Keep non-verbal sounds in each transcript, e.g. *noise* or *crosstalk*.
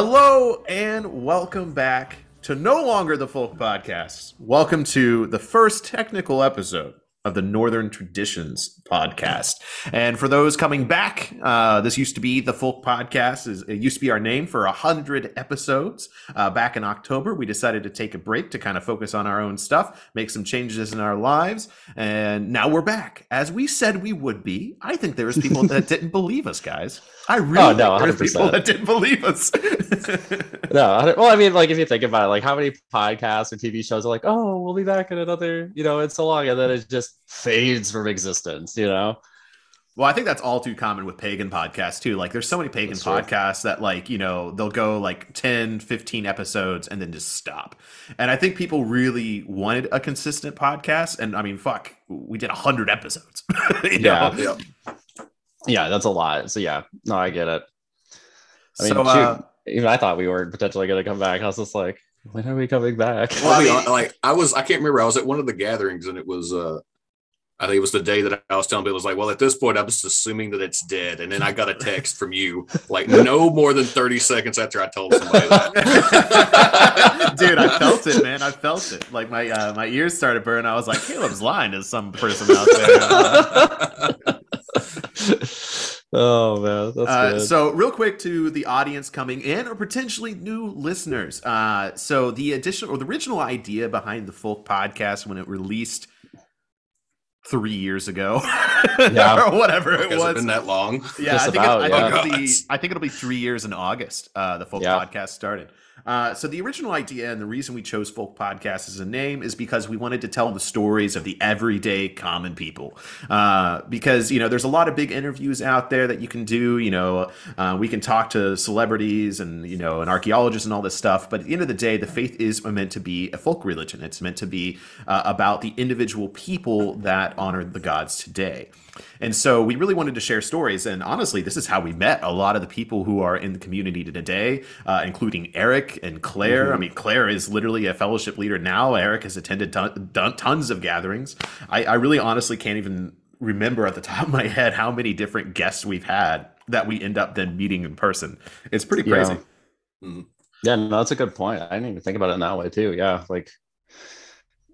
Hello and welcome back to no longer the Folk Podcast. Welcome to the first technical episode of the Northern Traditions podcast. And for those coming back, uh, this used to be the Folk Podcast. It used to be our name for a hundred episodes. Uh, back in October, we decided to take a break to kind of focus on our own stuff, make some changes in our lives, and now we're back as we said we would be. I think there was people that *laughs* didn't believe us, guys. I oh, really Oh, no, think there's people 100%. that didn't believe us. *laughs* No, I well, I mean, like if you think about it, like how many podcasts or TV shows are like, oh, we'll be back in another, you know, it's so long, and then it just fades from existence, you know? Well, I think that's all too common with pagan podcasts too. Like there's so many pagan That's true. podcasts that like, you know, they'll go like 10, 15 episodes and then just stop. And I think people really wanted a consistent podcast and I mean, fuck, we did 100 episodes. *laughs* you Yeah. know? Yeah. Yeah, that's a lot. So yeah, no, I get it. I mean, so shoot, uh, even I thought we were potentially going to come back. I was just like, when are we coming back? Well, I I mean, mean- like I was, I can't remember. I was at one of the gatherings, and it was, uh I think it was the day that I was telling people, it was like, well, at this point, I'm just assuming that it's dead, and then I got a text from you, like *laughs* no more than 30 seconds after I told somebody that. *laughs* *laughs* Dude, I felt it, man. I felt it. Like my uh, my ears started burning. I was like, Caleb's lying to some person out there. *laughs* oh man, that's Uh, good. so, real quick to the audience coming in, or potentially new listeners. Uh, so, the additional or the original idea behind the Folk Podcast when it released three years ago, *laughs* Yeah. or whatever it Has it was. been that long? yeah, I think, about, it, I, yeah. think it'll be, I think it'll be three years in August. Uh, the Folk Yeah. Podcast started. Uh, so the original idea and the reason we chose Folk Podcast as a name is because we wanted to tell the stories of the everyday common people. Uh, because you know, there's a lot of big interviews out there that you can do. You know, uh, we can talk to celebrities and you know, and archaeologists and all this stuff. But at the end of the day, the faith is meant to be a folk religion. It's meant to be uh, about the individual people that honor the gods today. And so we really wanted to share stories. And honestly, this is how we met a lot of the people who are in the community today, uh, including Eric and Claire. I mean, Claire is literally a fellowship leader now. Eric has attended ton- ton- tons of gatherings. I, I really honestly can't even remember at the *laughs* top of my head how many different guests we've had that we end up then meeting in person. It's pretty Yeah. crazy. yeah, no, that's a good point. I didn't even think about it in that way too. Yeah, like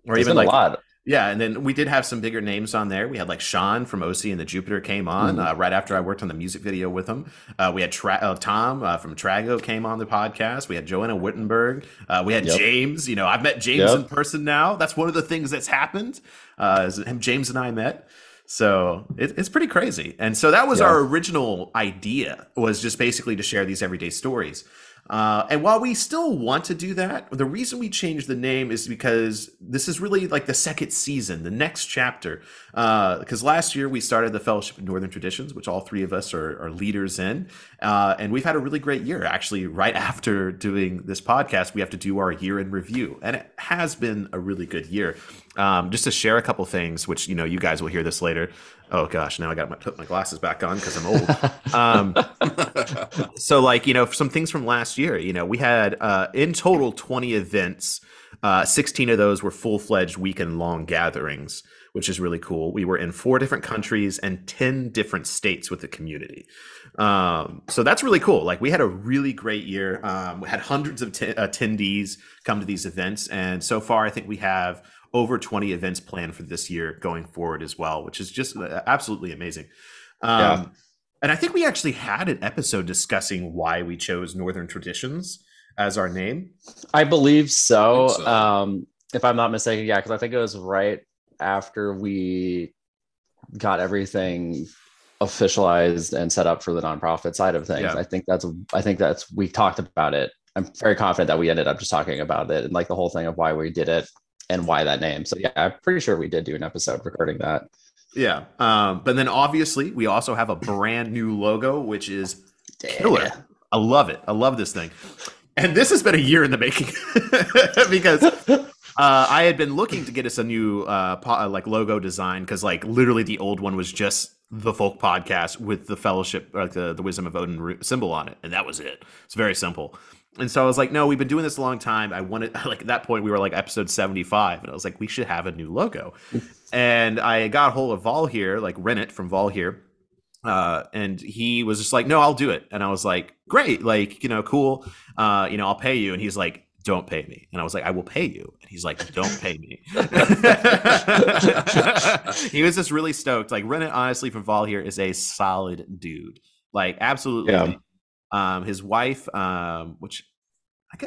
Or even like a lot. Yeah, and then we did have some bigger names on there. We had like Sean from Osi and the Jupiter came on Mhm. uh, right after I worked on the music video with him. Uh, we had Tra- uh, Tom uh, from Trago came on the podcast. We had Joanna Wittenberg. Uh, we had Yep. James. You know, I've met James Yep. in person now. That's one of the things that's happened. Uh, him, James and I met. So it, it's pretty crazy. And so that was Yeah. our original idea was just basically to share these everyday stories. Uh, and while we still want to do that, the reason we changed the name is because this is really like the second season, the next chapter. Because last year we started the Fellowship of Northern Traditions, which all three of us are, are leaders in. Uh, and we've had a really great year. Actually, right *laughs* after doing this podcast, we have to do our year in review. And it has been a really good year. Um, just to share a couple things, which, you know, you guys will hear this later. Oh gosh, now I got to put my glasses back on because I'm old. *laughs* um, so like you know some things from last year you know we had uh in total 20 events uh 16 of those were full-fledged weekend long gatherings which is really cool. We were in four different countries and 10 different states with the community. Um so that's really cool. Like we had a really great year. Um we had hundreds of t- attendees come to these events and so far i think we have over 20 events planned for this year going forward as well which is just uh, absolutely amazing. Um Yeah. and I think we actually had an episode discussing why we chose Northern Traditions as our name. I believe so. I so. Um, if I'm not mistaken, yeah, because I think it was right after we got everything officialized and set up for the nonprofit side of things. Yeah. I think that's I think that's we talked about it. I'm very confident that we ended up just talking about it and like the whole thing of why we did it and why that name. So yeah, I'm pretty sure we did do an episode regarding that. Yeah. Um, but then obviously we also have a brand new logo, which is killer. I love it. I love this thing. And this has been a year in the making. *laughs* Because uh, I had been looking to get us a new uh, po- uh, like logo design because like literally the old one was just the folk podcast with the fellowship like the, the wisdom of odin symbol on it and that was it. It's very simple. And so i was like no we've been doing this a long time. I wanted *laughs* like at that point we were like episode 75 and i was like we should have a new logo. *laughs* And i got a hold of vol here like rennet from vol here uh, and he was just like, "No, I'll do it." And I was like, "Great, like you know, cool. Uh, you know, I'll pay you." And he's like, "Don't pay me." And I was like, "I will pay you." And he's like, "Don't pay me." *laughs* he was just really stoked. Like Renan, honestly, from Vol here is a solid dude. Like absolutely. Yeah. Um, his wife, um, which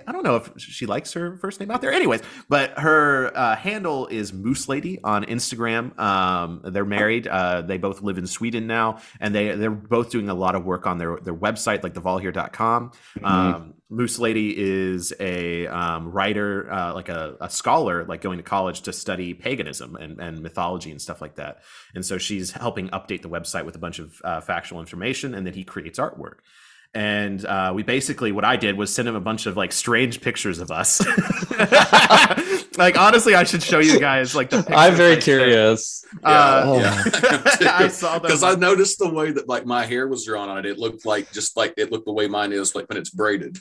I, don't know if she likes her first name out there. Anyways, but her uh, handle is Moose Lady on Instagram. Um, they're married. Uh, they both live in Sweden now, and they they're both doing a lot of work on their their website, like thevolhere.com. Um, Moose Lady is a um, writer, uh, like a, a scholar, like going to college to study paganism and, and mythology and stuff like that. And so she's helping update the website with a bunch of uh, factual information, and then he creates artwork and uh, we basically what I did was send him a bunch of like strange pictures of us. *laughs* like honestly, I should show you guys like the. I'm very I sent. curious. Uh, Oh. *laughs* yeah. I *laughs* saw them. because I noticed the way that like my hair was drawn on it. It looked like just like it looked the way mine is like when it's braided.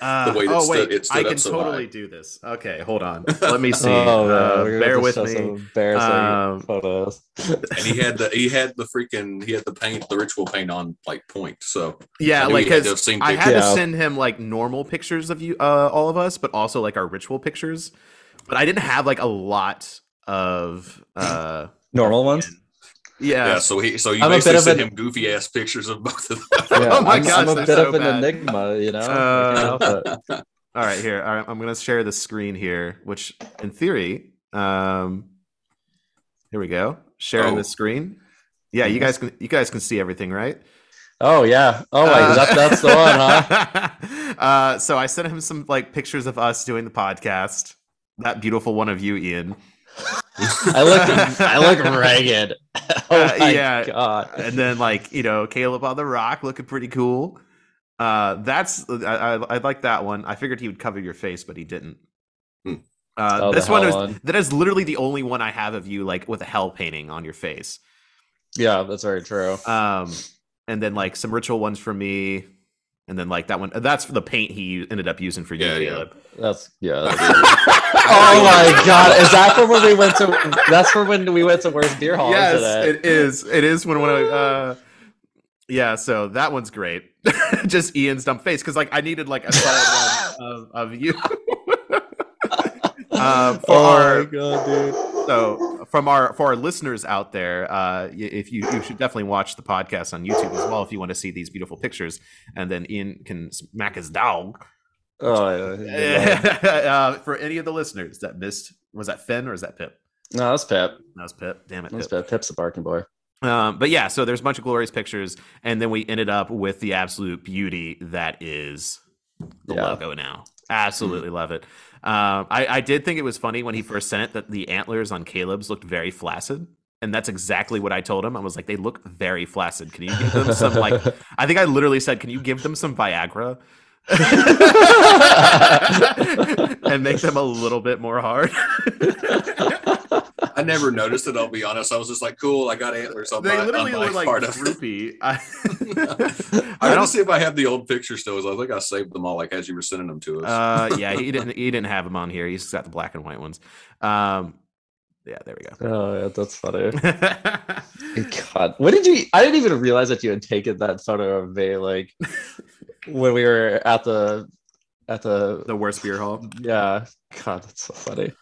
Uh, the way that oh stood- wait, it stood I up can so totally high. do this. Okay, hold on. *laughs* Let me see. Oh, man, uh, we're bear with me. embarrassing Um, photos. *laughs* And he had the he had the freaking he had the paint the ritual paint on like point. So Yeah, I knew like had to have because I had to send him like normal pictures of you, uh, all of us, but also like our ritual pictures. But I didn't have like a lot of. uh Normal ones. Yeah, Yeah, so he so you I'm basically bit sent an- him goofy ass pictures of both of them. Yeah, *laughs* Oh my I'm, gosh, I'm a bit so of an bad. enigma, you know. Uh, can't help it. All right, here. All right, I'm going to share the screen here, which in theory, um, here we go. Sharing Oh. the screen. Yeah, you guys can you guys can see everything, right? Oh yeah. Oh my, Uh, that, that's the one, huh? *laughs* uh, so I sent him some like pictures of us doing the podcast. That beautiful one of you, Ian. I look, I look *laughs* ragged. *laughs* Oh Uh, my yeah. god. and then like you know Caleb on the rock looking pretty cool. Uh, that's I, I, I like that one. I figured he would cover your face, but he didn't. Hmm. Uh, Oh, this one is one. that is literally the only one I have of you like with a Hel painting on your face. Yeah, that's very true. Um, and then like some ritual ones for me, and then like that one. That's for the paint he ended up using for you, Yeah, yeah. Caleb. That's yeah. *laughs* That's, *laughs* oh my god, is that from when we went to? That's from when we went to Worst Beer Hall yes, today. it is. It is when when I. Uh, yeah, so that one's great. *laughs* Just Ian's dumb face because like I needed like a solid one of, of you. uh, for oh our my god, dude. so from our for our listeners out there, uh, if you you should definitely watch the podcast on YouTube as well if you want to see these beautiful pictures, and then Ian can smack his dog. Oh yeah. *laughs* uh, for any of the listeners that missed, was that Finn or is that Pip? No, that's Pip. That was Pip. Damn it, That's Pip. Pip. Pip's the barking boy. Um, but yeah, so there's a bunch of glorious pictures, and then we ended up with the absolute beauty that is the Yeah. logo now. Absolutely love it. Um, I, I did think it was funny when he first sent it that the antlers on Caleb's looked very flaccid. And that's exactly what I told him. I was like, they look very flaccid. Can you give them some like *laughs* I think I literally said, Can you give them some Viagra? *laughs* *laughs* and make them a little bit more hard. I never noticed it. I'll be honest. I was just like, cool. I got antlers on they my, literally on my look like part of it. droopy. *laughs* I, I I don't see if I have the old picture still. I think I saved them all, like as you were sending them to us. Uh, *laughs* yeah, he didn't. He didn't have them on here. He's got the black and white ones. Um, yeah, there we go. Oh yeah, that's funny. *laughs* God, what did you? I didn't even realize that you had taken that photo of me like when we were at the at the the worst beer hall. yeah. God, that's so funny.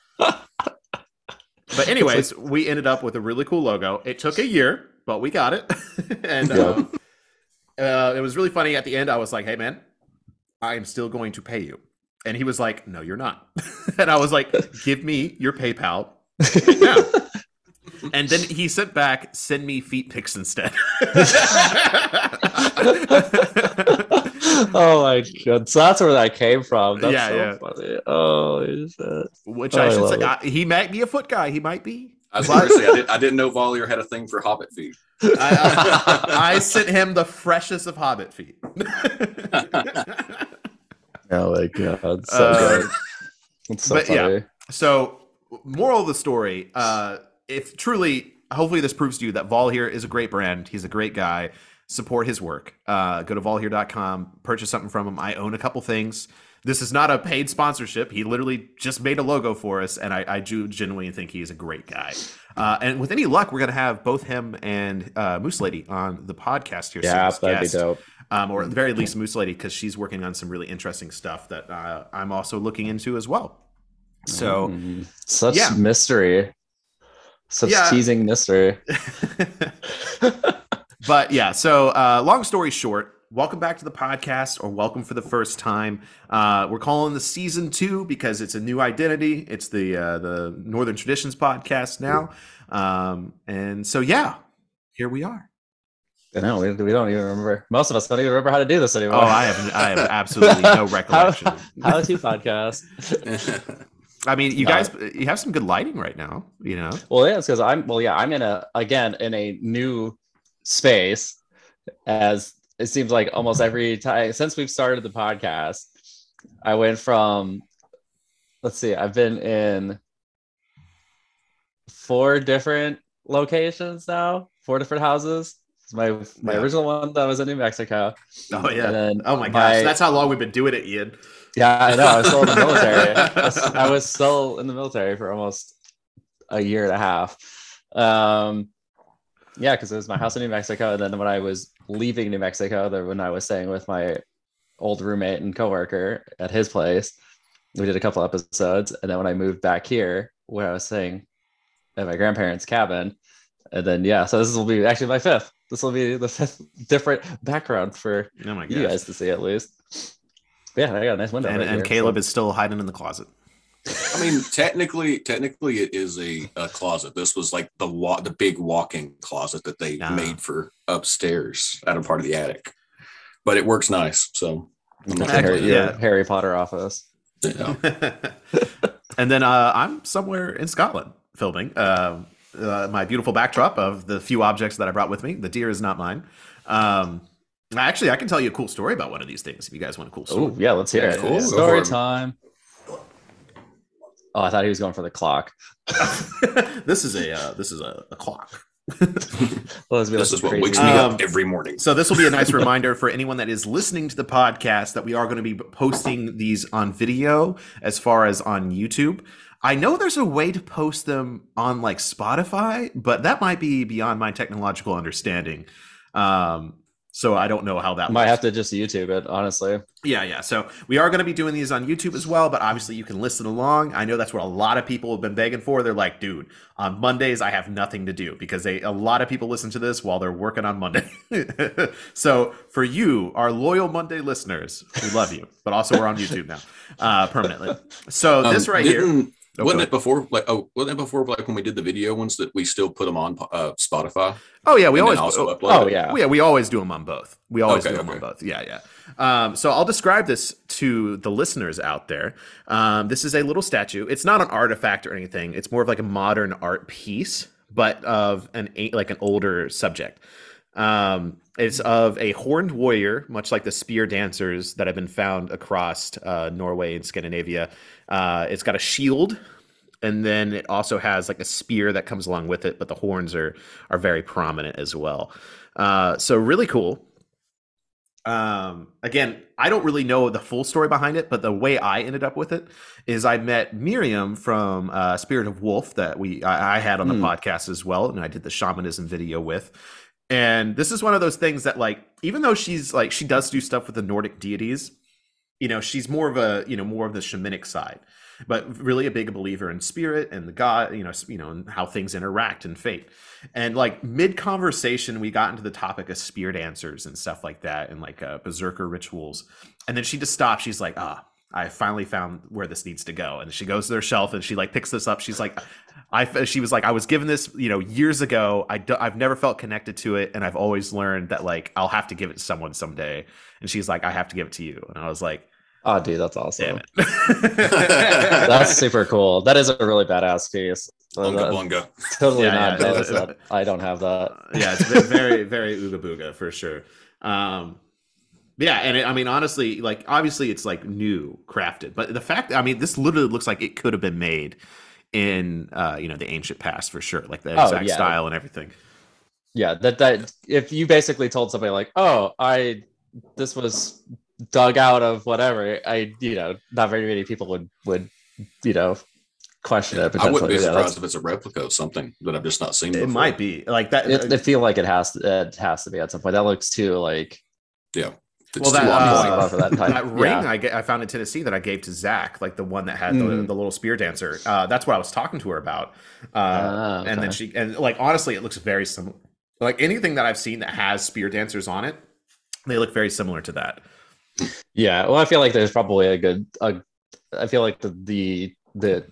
But anyways, we ended up with a really cool logo. It took a year, but we got it, *laughs* and Yeah. um, uh, it was really funny. At the end, I was like, "Hey, man, I am still going to pay you," and he was like, "No, you're not," *laughs* and I was like, "Give me your PayPal." now." *laughs* And then he sent back, "Send me feet pics instead." *laughs* oh my god! So that's where that came from. That's Yeah, so yeah. funny. Oh shit. Which Oh, I I should love say. I, he might be a foot guy. He might be. I was going to say I, did, I didn't know Valier had a thing for Hobbit feet. I, I, *laughs* I sent him the freshest of Hobbit feet. *laughs* Oh my god! So Uh, good. It's so but yeah. so, moral of the story: uh, if truly, hopefully, this proves to you that Vol here is a great brand. He's a great guy. Support his work. Uh, go to volhere.com, purchase something from him. I own a couple things. this is not a paid sponsorship. He literally just made a logo for us, and I, I do genuinely think he's a great guy. Uh, and with any luck, we're gonna have both him and uh, Moose Lady on the podcast here. Yeah, that'd guests. be dope. Um, or at the very least, Moose Lady, because she's working on some really interesting stuff that uh, I'm also looking into as well. So, Mm, such yeah. mystery, such Yeah. teasing mystery. *laughs* *laughs* but yeah, so uh, long story short, welcome back to the podcast, or welcome for the first time. Uh, we're calling the season two because it's a new identity. It's the uh, the Northern Traditions podcast now, um, and so yeah, here we are. I know we, we don't even remember. Most of us don't even remember how to do this anymore. Oh, I have I have absolutely no *laughs* recollection. How, how to podcast? *laughs* I mean, you guys, you have some good lighting right now. You know, Well, yeah, it's because I'm well, yeah, I'm in a again in a new space as it seems like almost every time since we've started the podcast, I went from let's see, I've been in four different locations now, four different houses. It's my my Yeah. original one that was in New Mexico. oh yeah. And then Oh my gosh, my- that's how long we've been doing it, Ian. Yeah, I know. I was still in the *laughs* military. I was, I was still in the military for almost a year and a half. Um, yeah, because it was my house in New Mexico, and then when I was leaving New Mexico, there when I was staying with my old roommate and coworker at his place, we did a couple episodes, and then when I moved back here, where I was staying at my grandparents' cabin, and then yeah, so this will be actually my fifth. This will be the fifth different background for Oh my you guys to see at least. Yeah, I got a nice window. And, right and Caleb so- is still hiding in the closet. I mean, technically, technically, it is a, a closet. This was like the wa- the big walk-in closet that they Ah. made for upstairs out of part of the attic, but it works nice. So, I'm It's not a Harry, yeah. Harry Potter office. yeah. *laughs* and then uh, I'm somewhere in Scotland filming. Um uh, my beautiful backdrop of the few objects that I brought with me. The deer is not mine. Um, actually, I can tell you a cool story about one of these things if you guys want a cool story. Oh, yeah, let's hear Yeah, it. cool. Go Story time. Oh, I thought he was going for the clock. *laughs* this is a uh, this is a, a clock. *laughs* Well, let's This is what crazy- wakes me Um, up every morning. So this will be a nice *laughs* reminder for anyone that is listening to the podcast that we are going to be posting these on video as far as on YouTube. I know there's a way to post them on like Spotify, but that might be beyond my technological understanding. Um, so I don't know how that Might works. have to just YouTube it, honestly. Yeah, yeah. So we are going to be doing these on YouTube as well, but obviously you can listen along. I know that's what a lot of people have been begging for. They're like, dude, on Mondays I have nothing to do because they a lot of people listen to this while they're working on Monday. *laughs* so for you, our loyal Monday listeners, we love you, but also we're on *laughs* YouTube now uh, permanently. So Um, this right here, didn't- Oh, wasn't it before? Like, oh, wasn't it before? Like when we did the video ones that we still put them on uh, Spotify. oh yeah, we always also oh, Oh it? yeah. yeah, we always do them on both. We always Okay, do them on both. Yeah, yeah. Um, so I'll describe this to the listeners out there. Um, this is a little statue. It's not an artifact or anything. It's more of like a modern art piece, but of an like an older subject. Um, it's of a horned warrior, much like the spear dancers that have been found across uh, Norway and Scandinavia. Uh, it's got a shield and then it also has like a spear that comes along with it but the horns are are very prominent as well uh so really cool um again i don't really know the full story behind it but the way i ended up with it is i met miriam from uh spirit of wolf that we i, I had on the Hmm. podcast as well and i did the shamanism video with and this is one of those things that like even though she's like she does do stuff with the nordic deities you know she's more of a you know more of the shamanic side but really a big believer in spirit and the god you know you know and how things interact and fate and like mid conversation we got into the topic of spear dancers and stuff like that and like uh, berserker rituals. And then she just stopped. She's like ah i finally found where this needs to go. And she goes to their shelf and she like picks this up. She's like i she was like i was given this you know years ago I do, i've never felt connected to it and i've always learned that like i'll have to give it to someone someday and she's like i have to give it to you and i was like Oh, dude, that's awesome. *laughs* That's super cool. That is a really badass piece. Bunga Uh, bunga. totally Yeah, not yeah, jealous that I don't have that. yeah, it's very, very ooga booga for sure. Um, yeah, and it, I mean, honestly, like obviously it's like new crafted, but the fact, I mean, this literally looks like it could have been made in, uh, you know, the ancient past for sure, like the Oh, exact yeah. style and everything. Yeah, that that if you basically told somebody like, "Oh, I this was dug out of whatever, I you know, not very many people would would you know question it. I wouldn't be potentially. Yeah, surprised if it's a replica of something that I've just not seen. It before. might be like that. It, I feel like it has to, it has to be at some point. That looks too like It's Well, that, uh, point. about for that that ring yeah. I, ga- I found in Tennessee that I gave to Zach, like the one that had the, Mhm. the little spear dancer. Uh, that's what I was talking to her about. Uh, Ah, And then she and like honestly, it looks very similar. Like anything that I've seen that has spear dancers on it, they look very similar to that. Yeah, well, I feel like there's probably a good. A, I feel like the the the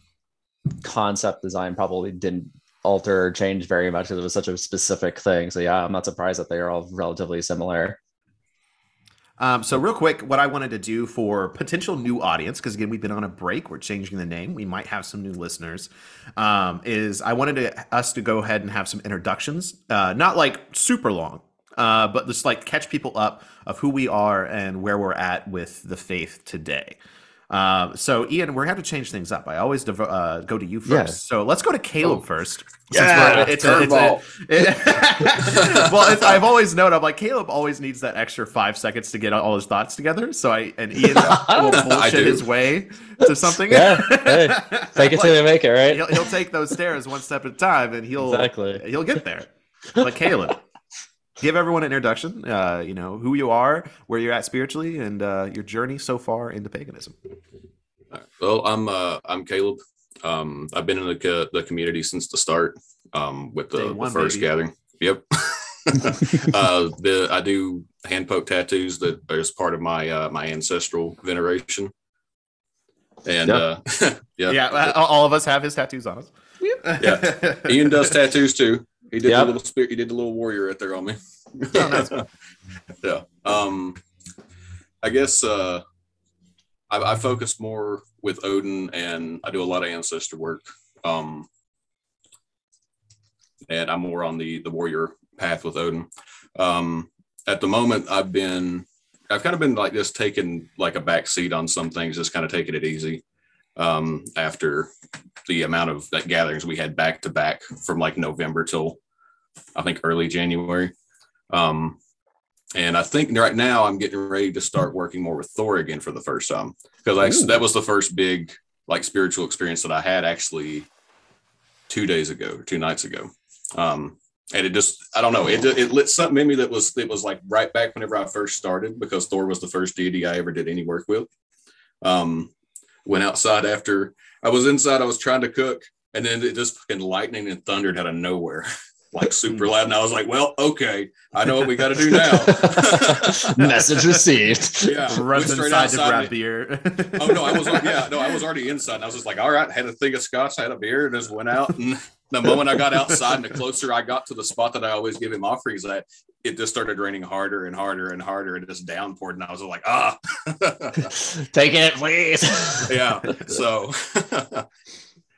concept design probably didn't alter or change very much because it was such a specific thing. So yeah, I'm not surprised that they are all relatively similar. Um, so real quick, what I wanted to do for potential new audience, because again we've been on a break, we're changing the name, we might have some new listeners. Um, is I wanted to, us to go ahead and have some introductions, uh, not like super long, uh, but just like catch people up of who we are and where we're at with the faith today. Um, so Ian, we're going to have to change things up. I always devo- uh, go to you first. Yeah. So let's go to Caleb Oh. first. Yeah, it's a- it's a- it- *laughs* well, I've always known I'm like Caleb always needs that extra five seconds to get all his thoughts together. So I and Ian *laughs* will bullshit his way to something. Yeah, hey, *laughs* Take it till they make it, right? he'll, he'll take those stairs one step at a time, and he'll Exactly. he'll get there. But Caleb, give everyone an introduction. Uh, you know who you are, where you're at spiritually, and uh, your journey so far into paganism. Well, I'm uh, I'm Caleb. Um, I've been in the co- the community since the start. Um, with Day the, the one, first baby. gathering. Yep. *laughs* uh, the I do hand poke tattoos that are as part of my uh, my ancestral veneration. And uh, *laughs* yeah, Yeah, uh, all of us have his tattoos on us. Yeah. Ian does tattoos too. He did Yep. the little spirit. He did the little warrior right there on me. *laughs* Oh, nice. *laughs* yeah. Um, I guess uh, I, I focus more with Odin, and I do a lot of ancestor work. Um, and I'm more on the the warrior path with Odin. Um, at the moment, I've been I've kind of been like this, taking like a back seat on some things, just kind of taking it easy. Um, after the amount of like, gatherings we had back to back from like November till I think early January. Um, and I think right now I'm getting ready to start working more with Thor again for the first time because Ooh. that was the first big like spiritual experience that I had actually two days ago, two nights ago. Um, and it just I don't know it it lit something in me that was it was like right back whenever I first started because Thor was the first deity I ever did any work with. Um, went outside after I was inside, I was trying to cook, and then it just fucking lightning and thundered out of nowhere, *laughs* like super loud. And I was like, "Well, okay, I know what we got to do now." *laughs* *laughs* Message received. yeah, went Runs straight inside to outside grab and- beer. Oh no, I was yeah, no, I was already inside. And I was just like, all right, had a thing of scotch, had a beer, and just went out. And the moment I got outside, and the closer I got to the spot that I always give him offerings at, it just started raining harder and harder and harder, and just downpoured. And I was like, ah, *laughs* Take it, please. *laughs* yeah. So *laughs*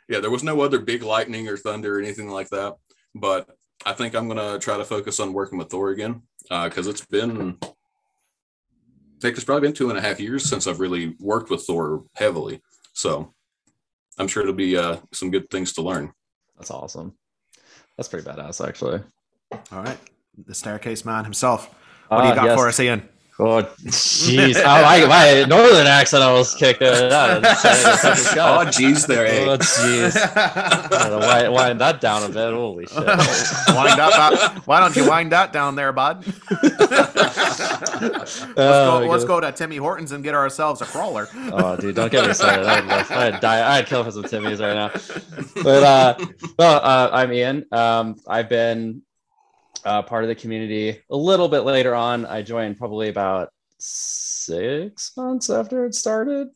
yeah, there was no other big lightning or thunder or anything like that. But I think I'm gonna try to focus on working with Thor again because it's been. I think it's probably been two and a half years since I've really worked with Thor heavily. So I'm sure it'll be uh, some good things to learn. That's awesome. That's pretty badass, actually. All right, the staircase man himself. What do you Ah, got yes. for us, Ian? Oh, jeez. oh, my, my northern accent almost kicked it out. *laughs* Oh, jeez, there, eh? Oh, jeez. Wind, wind that down a bit. Holy shit. *laughs* wind up. why don't you wind that down there, bud? *laughs* let's, Oh, go, my let's go to Timmy Hortons and get ourselves a crawler. Oh, dude, don't get me started. I'd, I'd die. I'd kill for some Timmys right now. But uh, well, uh, I'm Ian. Um, I've been uh, part of the community a little bit later on. I joined probably about six months after it started.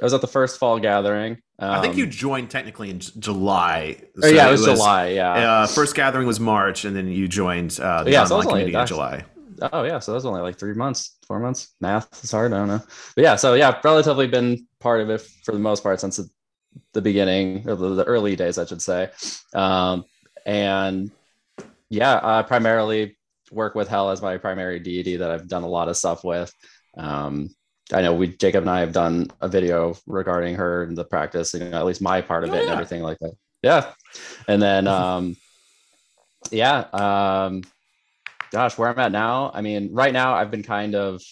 I was at the first fall gathering. Um, I think you joined technically in July. oh, yeah, it was, July. Yeah. Uh, first gathering was March, and then you joined uh, the Yeah, so it online was only- community in July. Oh yeah, so that's only like three months, four months. Math is hard. I don't know, but yeah. So yeah, relatively been part of it for the most part since the, the beginning or the, the early days, I should say. Um, and yeah, I primarily work with Hel as my primary deity that I've done a lot of stuff with. Um, I know we Jacob and I have done a video regarding her and the practice, you know, at least my part of Oh, it and everything like that. Yeah, and then um, yeah, um, gosh, where I'm at now. I mean, right now I've been kind of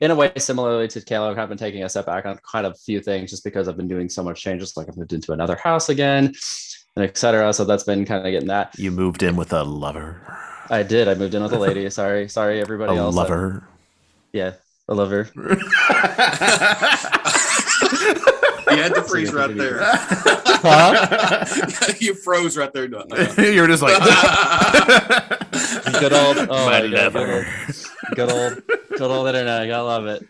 in a way similarly to Caleb, I've been taking a step back on kind of a few things just because I've been doing so much changes. Like I've moved into another house again, and etc. So that's been kind of getting that. You moved in with a lover. I did. I moved in with a lady. Sorry, sorry, everybody A else. lover. yeah, a lover. *laughs* You had to freeze right there. Huh? *laughs* you froze right there. No, no, no. You're just like Good old, oh my my God, lover. good old, good old internet. I gotta love it.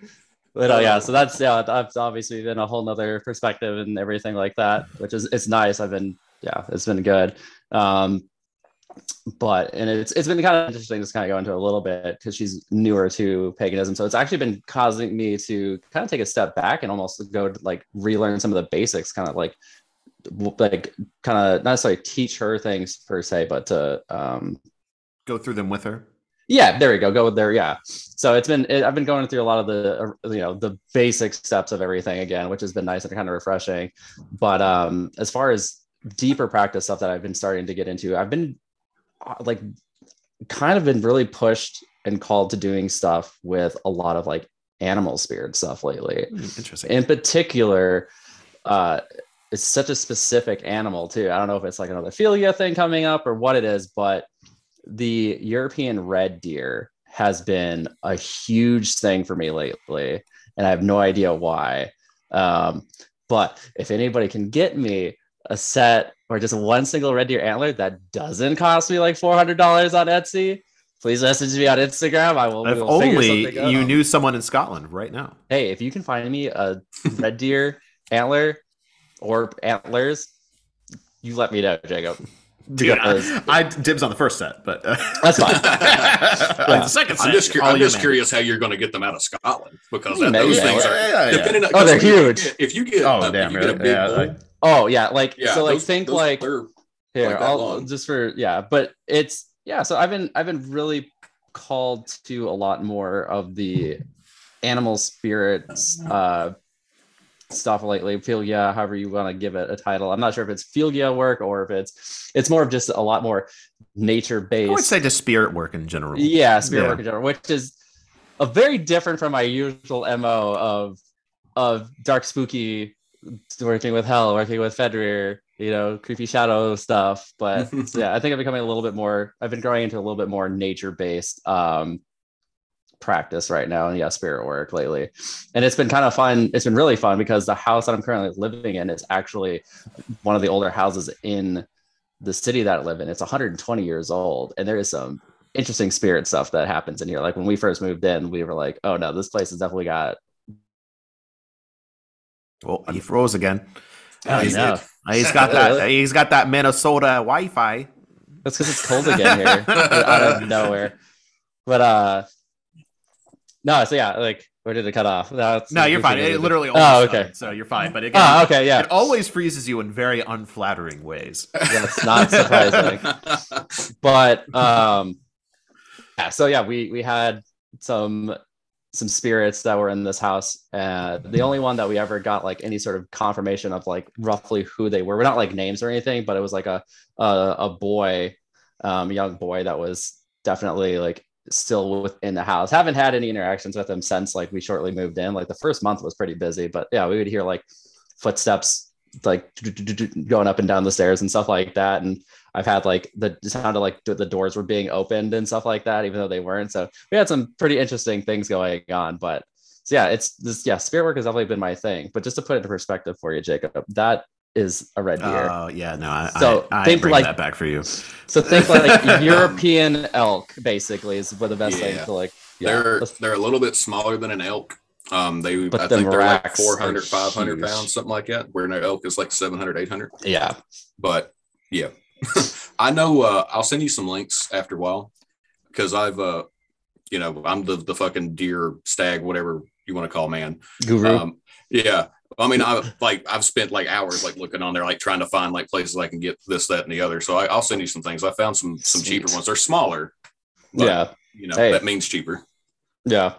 But uh, yeah, so that's yeah, that's obviously been a whole nother perspective and everything like that, which is it's nice. I've been yeah, it's been good. Um, but and it's it's been kind of interesting to kind of go into a little bit because she's newer to paganism, so it's actually been causing me to kind of take a step back and almost go to like relearn some of the basics, kind of like like kind of not necessarily teach her things per se, but to um, go through them with her. yeah, there we go. Go there. Yeah. So it's been, it, I've been going through a lot of the, uh, you know, the basic steps of everything again, which has been nice and kind of refreshing. But um, as far as deeper practice stuff that I've been starting to get into, I've been uh, like kind of been really pushed and called to doing stuff with a lot of like animal spirit stuff lately. Interesting. in particular uh it's such a specific animal too. I don't know if it's like another fylgja thing coming up or what it is but the european red deer has been a huge thing for me lately and i have no idea why. Um but if anybody can get me a set or just one single red deer antler that doesn't cost me like $400 on etsy please message me on instagram i will, if will only something you out. knew someone in Scotland right now. hey, if you can find me a red deer antler or antlers, you let me know, Jacob. Dude, I, I dibs on the first set, but uh, That's fine. *laughs* the second set. I'm just, cur- I'm just curious how you're going to get them out of Scotland because that, those yeah, things yeah, are yeah, yeah. depending on. Oh, they're if you huge. get- If you get, Oh, uh, damn, if you get a big Yeah, bull, like- Oh yeah, like yeah, so like those- think those- like here, like I'll long. just for yeah, but it's yeah, so I've been I've been really called to a lot more of the animal spirits uh stuff lately. Fylgja, however you want to give it a title. I'm not sure if it's Fylgja work or if it's it's more of just a lot more nature based. I would say just spirit work in general. Yeah, spirit Yeah. work in general, which is a very different from my usual mo of of dark spooky working with Hel, working with Fenrir, you know, creepy shadow stuff. But *laughs* yeah, I think I'm becoming a little bit more. I've been growing into a little bit more nature based um, practice right now, and yeah, spirit work lately, and it's been kind of fun. It's been really fun because the house that I'm currently living in is actually one of the older houses in the city that I live in. It's 120 years old, and there is some interesting spirit stuff that happens in here. Like when we first moved in, we were like, "Oh no, this place has definitely got." Well, he froze again. I he's- He's got that. *laughs* He's got that Minnesota Wi-Fi. That's because it's cold again here, *laughs* out of nowhere. But uh, no, so yeah, like where did it cut off? That's, No, you're fine. It literally. Oh, okay. started, so you're fine. But again, Oh, okay, yeah, it always freezes you in very unflattering ways. that's not surprising. *laughs* but um yeah so yeah we we had some some spirits that were in this house. Uh the only one that we ever got like any sort of confirmation of like roughly who they were we're not like names or anything but it was like a a, a boy um young boy that was definitely like still within the house. Haven't had any interactions with him since like we shortly moved in. Like the first month was pretty busy but yeah we would hear like footsteps like going up and down the stairs and stuff like that and I've had like the it sounded like the doors were being opened and stuff like that, even though they weren't. So we had some pretty interesting things going on. But so yeah, it's this yeah, spirit work has definitely been my thing. But just to put it into perspective for you, Jacob, that is a red deer. Oh yeah, no, I, So, I, I think bring like- that back for you. so think like *laughs* European elk, basically, is what the best thing to like. Yeah, they're they're a little bit smaller than an elk. Um, they But I them think they're like racks 400, 500 huge. pounds, something like that. Where an elk is like 700, 800. yeah. But yeah, *laughs* I know. Uh, I'll send you some links after a while because I've, uh, you know, I'm the the fucking deer stag, whatever you want to call man. Guru. Um, yeah. I mean, I like I've spent like hours like looking on there, like trying to find like places I can get this, that, and the other. So I, I'll send you some things. I found some some cheaper ones. They're smaller. but, yeah. You know Hey. that means cheaper. Yeah.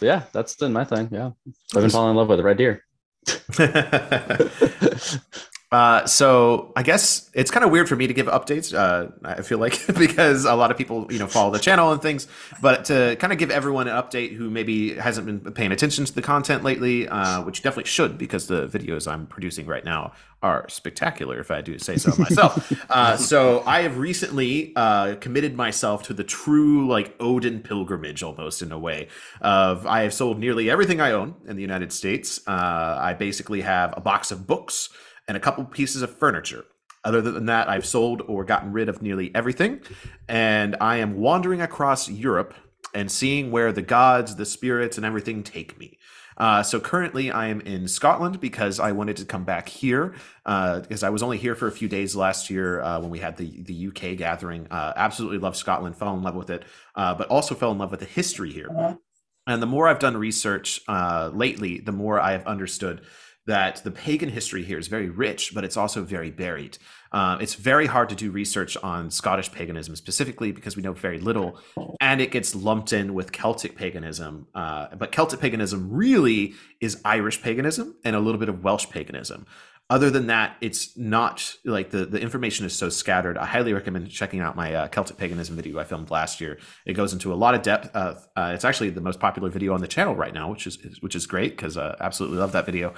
Yeah, that's been my thing. Yeah. I've been falling in love with a red deer. *laughs* *laughs* Uh, so I guess it's kind of weird for me to give updates. Uh, I feel like *laughs* because a lot of people, you know, follow the channel and things. But to kind of give everyone an update who maybe hasn't been paying attention to the content lately, uh, which you definitely should, because the videos I'm producing right now are spectacular, if I do say so myself. *laughs* uh, so I have recently uh, committed myself to the true like Odin pilgrimage, almost in a way. Of I have sold nearly everything I own in the United States. Uh, I basically have a box of books and a couple pieces of furniture. Other than that, I've sold or gotten rid of nearly everything, and I am wandering across Europe and seeing where the gods, the spirits, and everything take me. Uh, so currently, I am in Scotland because I wanted to come back here uh, because I was only here for a few days last year uh, when we had the the UK gathering. Uh, absolutely love Scotland, fell in love with it, uh, but also fell in love with the history here. And the more I've done research uh, lately, the more I have understood that the pagan history here is very rich, but it's also very buried. Uh, it's very hard to do research on Scottish paganism specifically because we know very little, and it gets lumped in with Celtic paganism. Uh, but Celtic paganism really is Irish paganism and a little bit of Welsh paganism. Other than that, it's not like the, the information is so scattered. I highly recommend checking out my uh, Celtic paganism video I filmed last year. It goes into a lot of depth. Uh, uh, it's actually the most popular video on the channel right now, which is which is great because I absolutely love that video.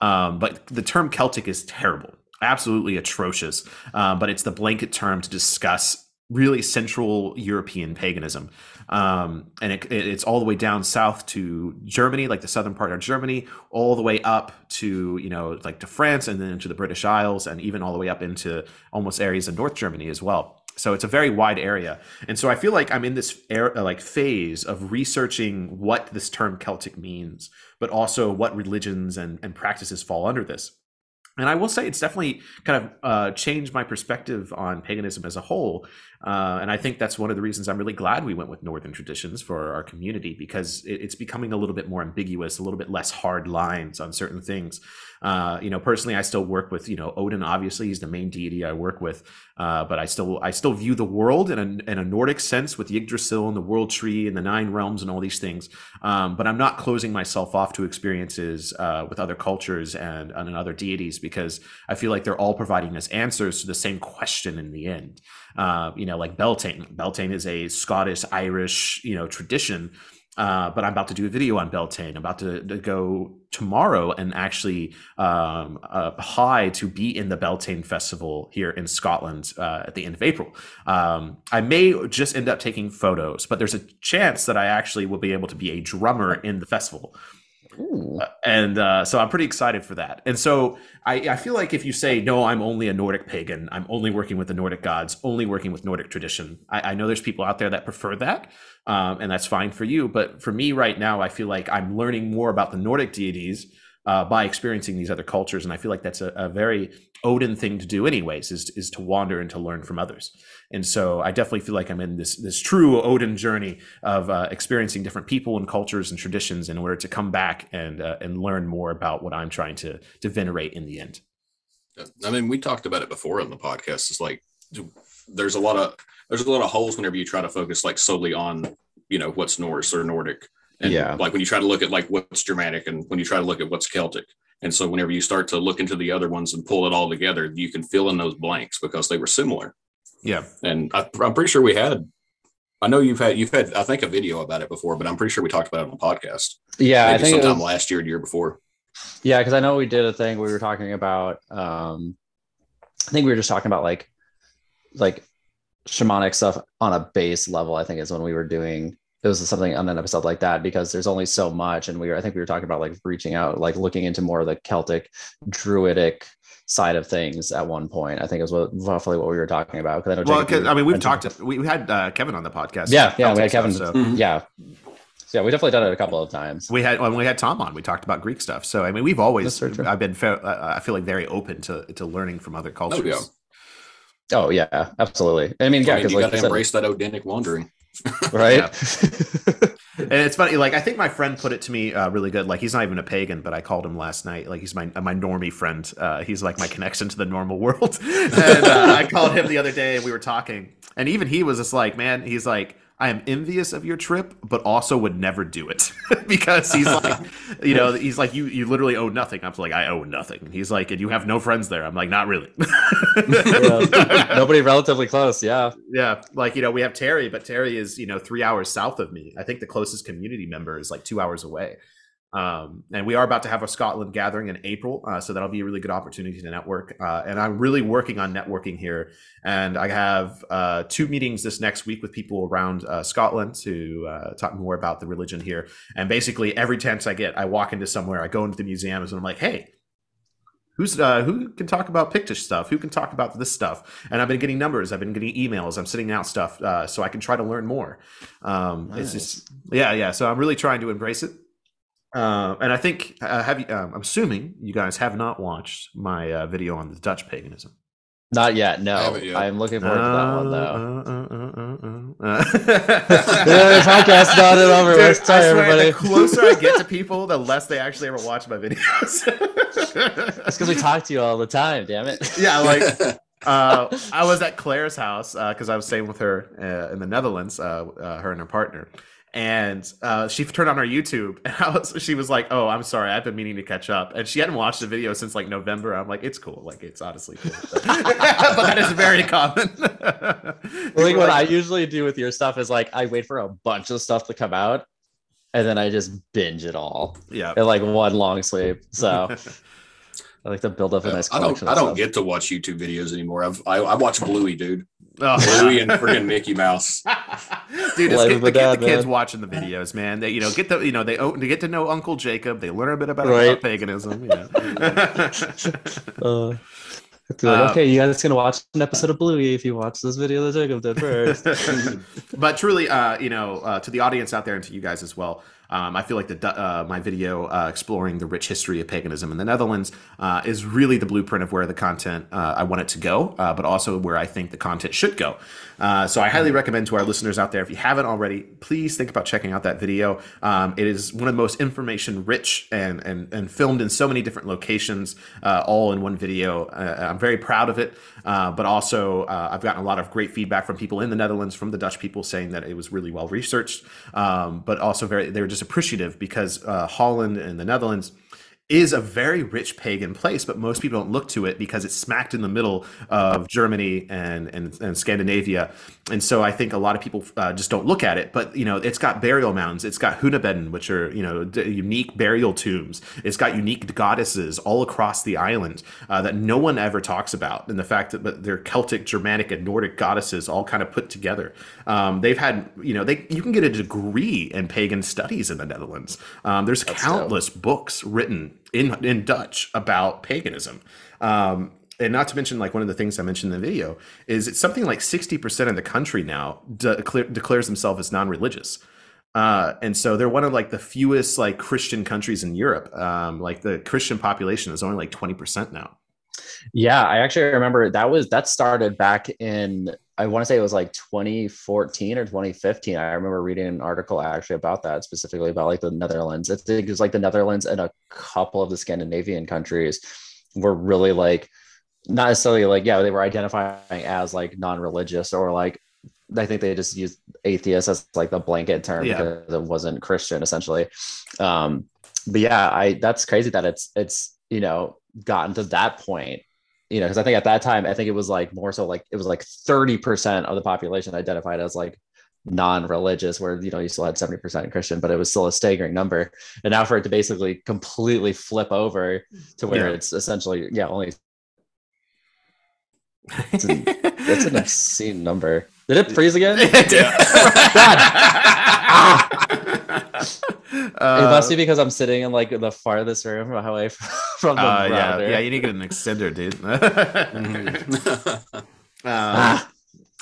Um, but the term Celtic is terrible, absolutely atrocious. Um, but it's the blanket term to discuss really Central European paganism. Um, and it, it, it's all the way down south to Germany, like the southern part of Germany, all the way up to, you know, like to France and then into the British Isles and even all the way up into almost areas of North Germany as well. So it's a very wide area. And so I feel like I'm in this era, like phase of researching what this term Celtic means, but also what religions and, and practices fall under this. And I will say it's definitely kind of uh, changed my perspective on paganism as a whole. Uh, and I think that's one of the reasons I'm really glad we went with Northern traditions for our community because it, it's becoming a little bit more ambiguous, a little bit less hard lines on certain things. Uh, you know, personally, I still work with you know Odin. Obviously, he's the main deity I work with, uh, but I still I still view the world in a, in a Nordic sense with Yggdrasil and the World Tree and the Nine Realms and all these things. Um, but I'm not closing myself off to experiences uh, with other cultures and, and other deities because I feel like they're all providing us answers to the same question in the end. Uh, you know, like Beltane. Beltane is a Scottish Irish you know tradition uh, but I'm about to do a video on Beltane. I'm about to, to go tomorrow and actually um, uh, high to be in the Beltane Festival here in Scotland uh, at the end of April. Um, I may just end up taking photos, but there's a chance that I actually will be able to be a drummer in the festival. Uh, and uh, so I'm pretty excited for that. And so I, I, feel like if you say, no, I'm only a Nordic pagan, I'm only working with the Nordic gods, only working with Nordic tradition, I, I know there's people out there that prefer that. Um, and that's fine for you. But for me right now, I feel like I'm learning more about the Nordic deities uh, by experiencing these other cultures. And I feel like that's a, a, very Odin thing to do, anyways, is is to wander and to learn from others. And so I definitely feel like I'm in this this true Odin journey of uh, experiencing different people and cultures and traditions in order to come back and uh, and learn more about what I'm trying to to venerate in the end. I mean, we talked about it before on the podcast. It's like there's a lot of there's a lot of holes whenever you try to focus like solely on you know what's Norse or Nordic and yeah. like when you try to look at like what's Germanic and when you try to look at what's Celtic. And so whenever you start to look into the other ones and pull it all together, you can fill in those blanks because they were similar. Yeah. And I, am pretty sure we had, I know you've had, you've had, I think a video about it before, but I'm pretty sure we talked about it on the podcast. Yeah. Maybe I think sometime was, last year, year before. Yeah. Cause I know we did a thing we were talking about, um, I think we were just talking about like, like shamanic stuff on a base level, I think is when we were doing it was something on an episode like that because there's only so much and we were i think we were talking about like reaching out like looking into more of the celtic druidic side of things at one point i think is what roughly what we were talking about because i know well, i mean we've talked we, we had uh, kevin on the podcast yeah yeah we had kevin stuff, so. mm-hmm. yeah so yeah, we definitely done it a couple of times. We had when we had Tom on, we talked about Greek stuff. So I mean, we've always I've been I feel like very open to to learning from other cultures. Oh yeah, oh, yeah absolutely. I mean, yeah, because you like got to embrace that Odinic wandering. *laughs* right? *laughs* and it's funny. Like I think my friend put it to me uh, really good. Like he's not even a pagan, but I called him last night. Like he's my my normie friend. Uh, he's like my connection to the normal world. *laughs* and uh, I called him the other day, and we were talking, and even he was just like, "Man," he's like. I am envious of your trip, but also would never do it *laughs* because he's like, you know, he's like, you you literally owe nothing. I'm like, I owe nothing. And he's like, and you have no friends there. I'm like, not really. *laughs* Yeah. Nobody relatively close. Yeah. yeah, like you know, we have Terry, but Terry is you know three hours south of me. I think the closest community member is like two hours away. Um, and we are about to have a Scotland gathering in April, uh, so that'll be a really good opportunity to network. Uh, and I'm really working on networking here, and I have uh, two meetings this next week with people around uh, Scotland to uh, talk more about the religion here. And basically, every chance I get, I walk into somewhere, I go into the museums, and I'm like, hey. Who's uh, who can talk about Pictish stuff? Who can talk about this stuff? And I've been getting numbers. I've been getting emails. I'm sending out stuff uh, so I can try to learn more. Um, It's just yeah, yeah. So I'm really trying to embrace it. Uh, and I think uh, have you, um, I'm assuming you guys have not watched my uh, video on the Dutch paganism. Not yet. No. yet. I'm looking forward to that one though. Uh, uh, uh, uh, uh, uh. The podcast not it over. Dude, Let's tell swear, everybody. the closer I get to people, the less they actually ever watch my videos. *laughs* That's because we talk to you all the time. Damn it. yeah, like *laughs* uh, I was at Claire's house because I was staying with her uh, in the Netherlands, uh, uh, her and her partner. And uh, she turned on her YouTube, *laughs* and I was, she was like, "Oh, I'm sorry, I've been meaning to catch up." And she hadn't watched the video since like November. I'm like, "It's cool, like it's honestly cool," *laughs* but that is very common. *laughs* like what I usually do with your stuff is like I wait for a bunch of stuff to come out, and then I just binge it all yeah, in like one long sleep. So I like to build up a nice I don't. I don't get to watch YouTube videos anymore. I've I, I watch Bluey, dude. *laughs* Oh. Bluey and friggin' Mickey Mouse. *laughs* Dude, it's Life get, the, a get the kids man. watching the videos, man. They, you know, get the, you know, they they get to know Uncle Jacob. They learn a bit about, Right. paganism. Yeah. *laughs* Uh, like, Uh, okay, you guys gonna watch an episode of Bluey if you watch this video that Jacob did first. but truly, uh, you know, uh, to the audience out there and to you guys as well, um, I feel like the uh, my video uh, exploring the rich history of paganism in the Netherlands uh, is really the blueprint of where the content uh, I want it to go, uh, but also where I think the content should go. Uh, so I highly recommend to our listeners out there, if you haven't already, please think about checking out that video. Um, it is one of the most information rich and and, and filmed in so many different locations, uh, all in one video. Uh, I'm very proud of it, uh, but also uh, I've gotten a lot of great feedback from people in the Netherlands, from the Dutch people, saying that it was really well researched, um, but also very they were just appreciative because Holland and the Netherlands is a very rich pagan place, but most people don't look to it because it's smacked in the middle of Germany and and, and Scandinavia, and so I think a lot of people uh, just don't look at it. But you know, it's got burial mounds, it's got hunebedden, which are you know d- unique burial tombs. It's got unique goddesses all across the island uh, that no one ever talks about, and the fact that but they're Celtic, Germanic, and Nordic goddesses all kind of put together. Um, they've had you know they you can get a degree in pagan studies in the Netherlands. Um, there's dope. countless books written in in Dutch about paganism. Um, and not to mention, like one of the things I mentioned in the video is it's something like sixty percent of the country now declare, declares themselves as non-religious, uh, and so they're one of like the fewest like Christian countries in Europe. Um, like the Christian population is only like twenty percent now. Yeah, I actually remember that was that started back in I want to say it was like 2014 or 2015. I remember reading an article actually about that specifically about like the Netherlands. I think it was like the Netherlands and a couple of the Scandinavian countries were really like not necessarily like yeah they were identifying as like non-religious or like I think they just used atheist as like the blanket term Yeah. because it wasn't Christian essentially. Um, but yeah, I that's crazy that it's it's you know gotten to that point you know, because I think at that time, I think it was like more so like it was like 30% of the population identified as like non-religious, where you know you still had 70% Christian, but it was still a staggering number. And now for it to basically completely flip over to where Yeah. it's essentially, yeah, only *laughs* it's an, it's an obscene number. Did it freeze again? *laughs* *laughs* it Uh, must be because I'm sitting in like the farthest room away from, *laughs* from the uh, yeah, router. yeah, you need to get an extender, dude. *laughs* *laughs* um, Ah,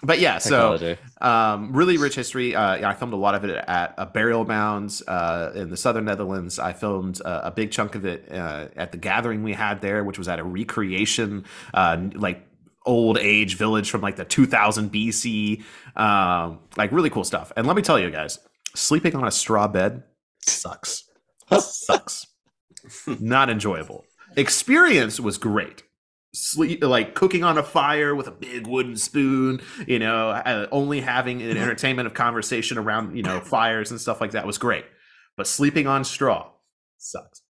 but yeah, so um, really rich history. Uh, yeah, I filmed a lot of it at uh, burial mounds uh, in the southern Netherlands. I filmed uh, a big chunk of it uh, at the gathering we had there, which was at a recreation, uh, like old age village from like the 2000 BC. Um, like really cool stuff. And let me tell you guys, sleeping on a straw bed sucks. sucks. *laughs* Not enjoyable. Experience was great. sleep like cooking on a fire with a big wooden spoon you know uh, only having an *laughs* entertainment of conversation around you know fires and stuff like that was great but sleeping on straw sucks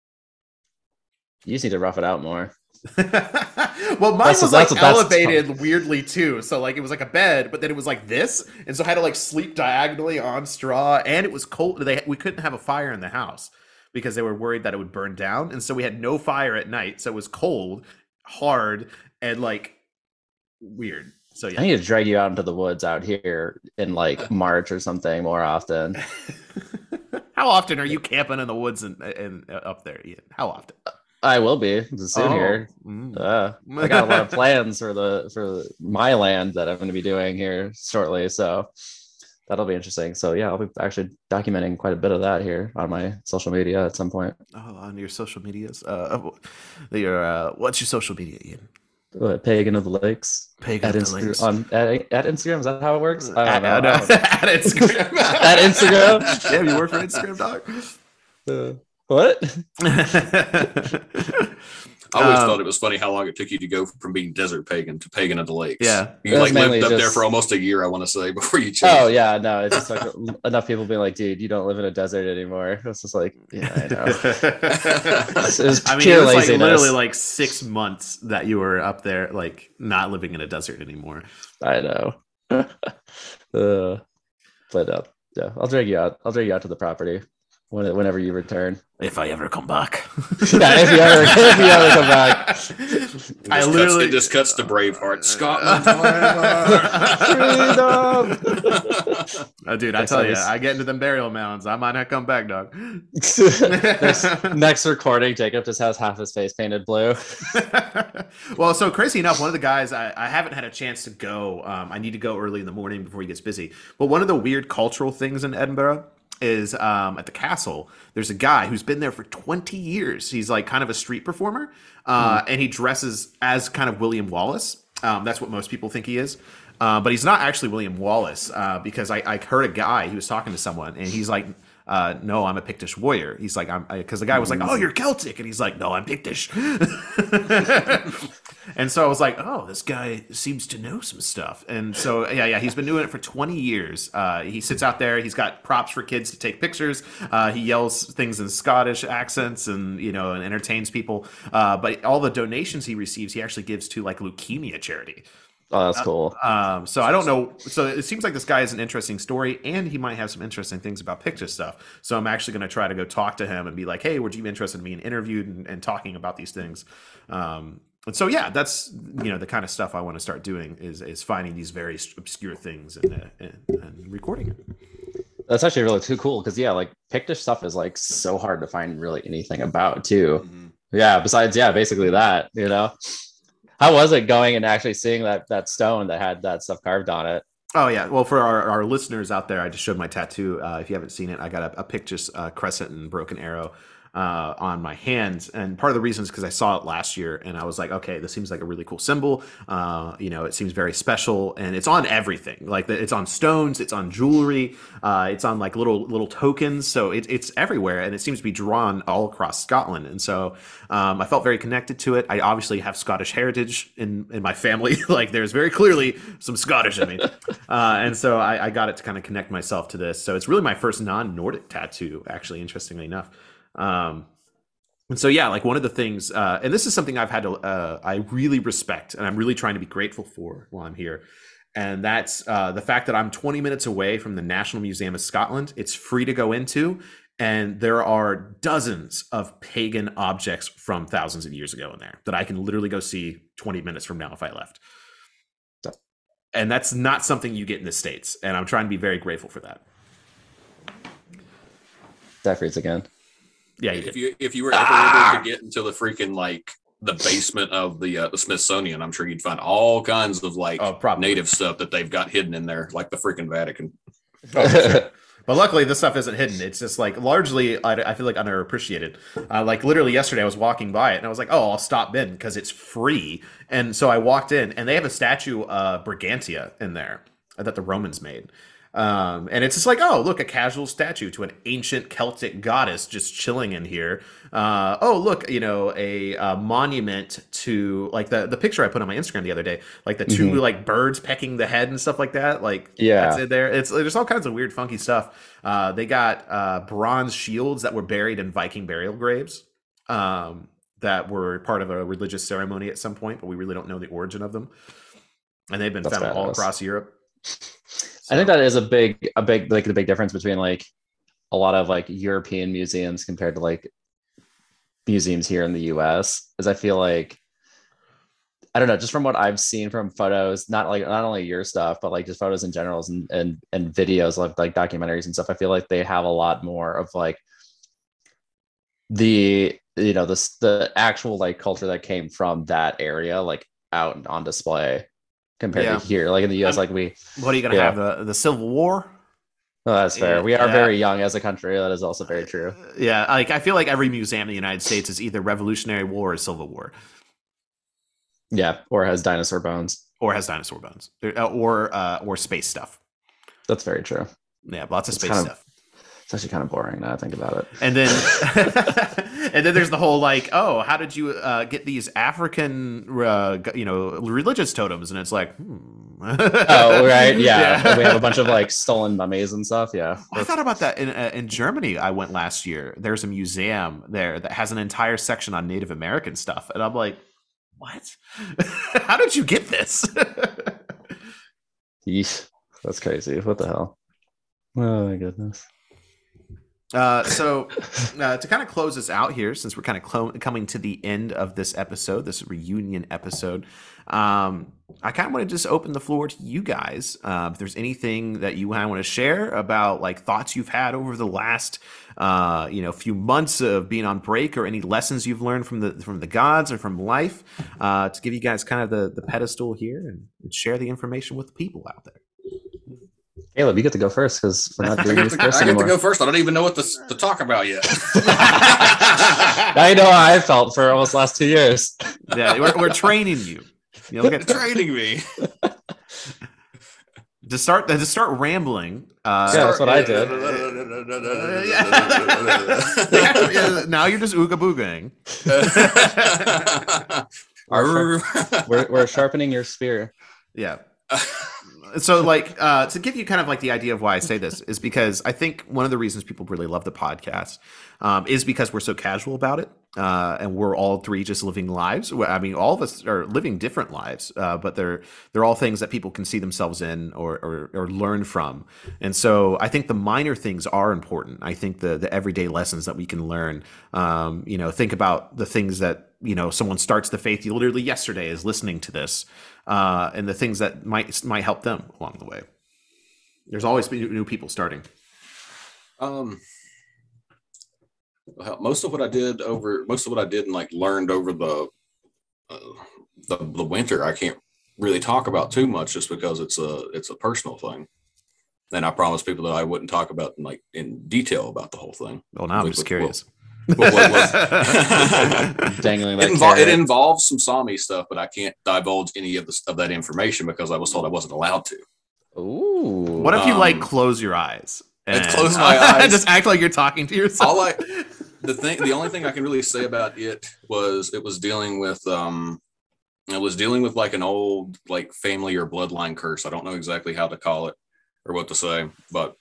You just need to rough it out more. *laughs* well mine That's- was like elevated weirdly too. So like it was like a bed but then it was like this. And so i had to like sleep diagonally on straw. And it was cold. They we couldn't have a fire in the house because they were worried that it would burn down. And so we had no fire at night. So it was cold hard and like weird. So I need to drag you out into the woods out here in like *laughs* March or something more often. *laughs* how often are you camping in the woods and, and uh, up there Ian? how often I will be soon Oh, here. mm. Uh, I got a lot of *laughs* plans for the for my land that I'm going to be doing here shortly, so that'll be interesting. So yeah, I'll be actually documenting quite a bit of that here on my social media at some point. oh on your social medias uh your uh what's your social media Ian? What, Pagan of the Lakes Pagan at of the Lakes. On at, at Instagram. Is that how it works? I At, don't know. at, *laughs* at Instagram. *laughs* At Instagram? Damn, you work for Instagram, dog. Uh, what? *laughs* I always Um, thought it was funny how long it took you to go from being desert pagan to pagan of the lakes. Yeah. you like lived mainly up there for almost a year. I want to say *laughs* before you changed. Oh yeah, no, it's just like *laughs* enough people being like, dude, you don't live in a desert anymore. It's just like, yeah, I know. It was I mean, it was like literally like six months that you were up there, like not living in a desert anymore. I know. uh, but uh, yeah, I'll drag you out. I'll drag you out to the property when, whenever you return. If I ever come back. *laughs* Yeah, if you ever if you ever come back. It I just, literally cuts, it just cuts to Braveheart. Scotland Freedom! *laughs* Oh, dude, I Next tell you, episode. I get into them burial mounds. I might not come back, dog. *laughs* next, next recording, Jacob just has half his face painted blue. well, so crazy enough, one of the guys I, I haven't had a chance to go. Um, I need to go early in the morning before he gets busy. But one of the weird cultural things in Edinburgh is um, at the castle. There's a guy who's been there for 20 years. He's like kind of a street performer, uh, and he dresses as kind of William Wallace. Um, that's what most people think he is. Uh, but he's not actually William Wallace uh, because I, I heard a guy he was talking to someone and he's like, uh, "No, I'm a Pictish warrior." He's like, "I'm," because the guy was like, "Oh, you're Celtic," and he's like, "No, I'm Pictish." *laughs* *laughs* and so I was like, "Oh, this guy seems to know some stuff." And so yeah, yeah, he's been doing it for 20 years. Uh, he sits out there. He's got props for kids to take pictures. Uh, he yells things in Scottish accents and you know and entertains people. Uh, but all the donations he receives, he actually gives to like leukemia charity. Oh, that's cool. Um, so I don't know. So it seems like this guy has an interesting story, and he might have some interesting things about Pictish stuff. So I'm actually going to try to go talk to him and be like, "Hey, would you be interested in being interviewed and, and talking about these things?" Um, and so yeah, that's you know the kind of stuff I want to start doing is is finding these very obscure things and uh, and, and recording it. That's actually really too cool because yeah, like Pictish stuff is like so hard to find really anything about too. Mhm. Yeah, besides yeah, basically that, you know. How was it going and actually seeing that that stone that had that stuff carved on it? Oh yeah. Well, for our, our listeners out there, I just showed my tattoo. Uh, if you haven't seen it, I got a, a Pictish uh, crescent and broken arrow uh, on my hands, and part of the reason is because I saw it last year, and I was like, okay, this seems like a really cool symbol. Uh, you know, it seems very special, and it's on everything. Like it's on stones, it's on jewelry, uh, it's on like little little tokens. So it, it's everywhere, and it seems to be drawn all across Scotland. And so um, I felt very connected to it. I obviously have Scottish heritage in in my family. *laughs* like there's very clearly some Scottish in me, uh, and so I, I got it to kind of connect myself to this. So it's really my first non-Nordic tattoo, actually. Interestingly enough. Um, and so yeah, like one of the things, uh, and this is something I've had to, uh, I really respect, and I'm really trying to be grateful for while I'm here, and that's uh, the fact that I'm 20 minutes away from the National Museum of Scotland. It's free to go into, and there are dozens of pagan objects from thousands of years ago in there that I can literally go see 20 minutes from now if I left. And that's not something you get in the states, and I'm trying to be very grateful for that. That Jeffries again. Yeah. If you if you were ever Ah! able to get into the freaking like the basement of the uh, the Smithsonian, I'm sure you'd find all kinds of like Oh, native stuff that they've got hidden in there, like the freaking Vatican. *laughs* But luckily, this stuff isn't hidden. It's just like largely, I, I feel like underappreciated. Uh, like literally yesterday, I was walking by it and I was like, "Oh, I'll stop in because it's free." And so I walked in, and they have a statue of Brigantia in there that the Romans made. Um, and it's just like, oh, look, a casual statue to an ancient Celtic goddess just chilling in here. Uh, oh, look, you know, a, a monument to like the the picture I put on my Instagram the other day, like the 2 Mhm. like birds pecking the head and stuff like that. Like, Yeah. that's in there. It's there's all kinds of weird, funky stuff. Uh, they got uh, bronze shields that were buried in Viking burial graves. Um, that were part of a religious ceremony at some point, but we really don't know the origin of them. And they've been That's found all across Europe. I think that is a big, a big, like the big difference between like a lot of like European museums compared to like museums here in the US is I feel like I don't know, just from what I've seen from photos, not like not only your stuff, but like just photos in generals and and and videos like like documentaries and stuff. I feel like they have a lot more of like the you know the the actual like culture that came from that area like out and on display compared Yeah. to here. Like in the US, like we What are you going to Yeah. have? The, the Civil War? Oh, that's fair. We are yeah. very young as a country. That is also very true. Uh, Yeah, like I feel like every museum in the United States is either Revolutionary War or Civil War, Yeah, or has dinosaur bones. or has dinosaur bones, uh, or uh, or space stuff. That's very true. Yeah, lots of It's space kind of- stuff. It's actually kind of boring now I think about it. And then, *laughs* *laughs* and then there's the whole like, oh, how did you uh, get these African, uh, you know, religious totems? And it's like, hmm. *laughs* Oh, right. Yeah. We have a bunch of like stolen mummies and stuff. Yeah. I thought about that in uh, in Germany. I went last year. There's a museum there that has an entire section on Native American stuff, and I'm like, what? How did you get this? Yeesh. That's crazy. What the hell? Oh my goodness. Uh, so, uh, to kind of close this out here, since we're kind of clo- coming to the end of this episode, this reunion episode, um, I kind of want to just open the floor to you guys. Uh, if there's anything that you want to share about like thoughts you've had over the last, uh, you know, few months of being on break, or any lessons you've learned from the from the gods or from life, uh, to give you guys kind of the the pedestal here and, and share the information with the people out there. Caleb, you get to go first because we're not doing *laughs* get, this to, I first get to go first. I don't even know what to, to talk about yet. I know how I felt for almost last two years. Yeah, we're, we're training you. You know, get *laughs* Training me. to start to start rambling. Uh, Yeah, that's what I did. *laughs* yeah. Yeah, now you're just ooga boogaing. We're, we're sharpening your spear. Yeah. So, like, uh, to give you kind of like the idea of why I say this is because I think one of the reasons people really love the podcast um, is because we're so casual about it, uh, and we're all three just living lives. I mean, all of us are living different lives, uh, but they're they're all things that people can see themselves in or, or or learn from. And so, I think the minor things are important. I think the the everyday lessons that we can learn. Um, you know, think about the things that you know someone starts the faith literally yesterday is listening to this uh, and the things that might might help them along the way. There's always new new people starting. Um, most of what I did over most of what I did and like learned over the uh, the the winter, I can't really talk about too much just because it's a it's a personal thing. And I promised people that I wouldn't talk about like in detail about the whole thing. Well, now I'm just curious. What- what was- *laughs* Dangling It, that invol- it involves some Sami stuff, but I can't divulge any of the of that information because I was told I wasn't allowed to. Ooh. what if you like Um, close your eyes? and close *laughs* my eyes. just act like you're talking to yourself. All I the thing the only thing I can really say about it was it was dealing with um it was dealing with like an old like family or bloodline curse. I don't know exactly how to call it or what to say, but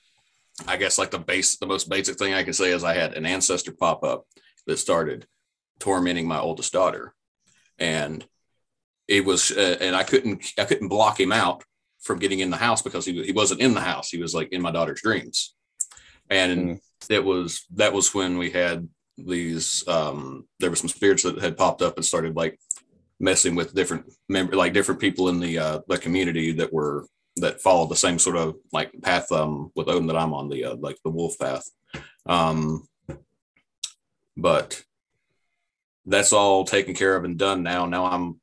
I guess like the base the most basic thing I can say is I had an ancestor pop up that started tormenting my oldest daughter. And it was uh, and I couldn't I couldn't block him out from getting in the house because he he wasn't in the house. He was like in my daughter's dreams. And Mm. it was that was when we had these um there were some spirits that had popped up and started like messing with different member like different people in the uh the community that were that followed the same sort of like path um with Odin that I'm on the uh, like the wolf path. Um but that's all taken care of and done now. Now I'm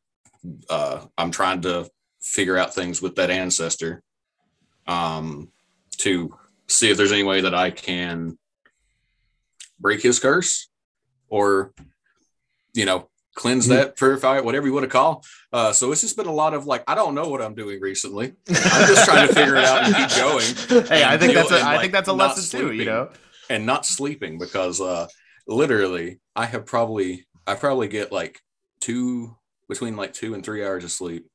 uh I'm trying to figure out things with that ancestor um to see if there's any way that I can break his curse or you know cleanse that, purify it, whatever you want to call. Uh, so it's just been a lot of like, I don't know what I'm doing recently. I'm just trying to figure it out and keep going. *laughs* Hey, I think that's a, I like, think that's a lesson too. You know, and not sleeping because uh literally I have probably I probably get like two between like two and three hours of sleep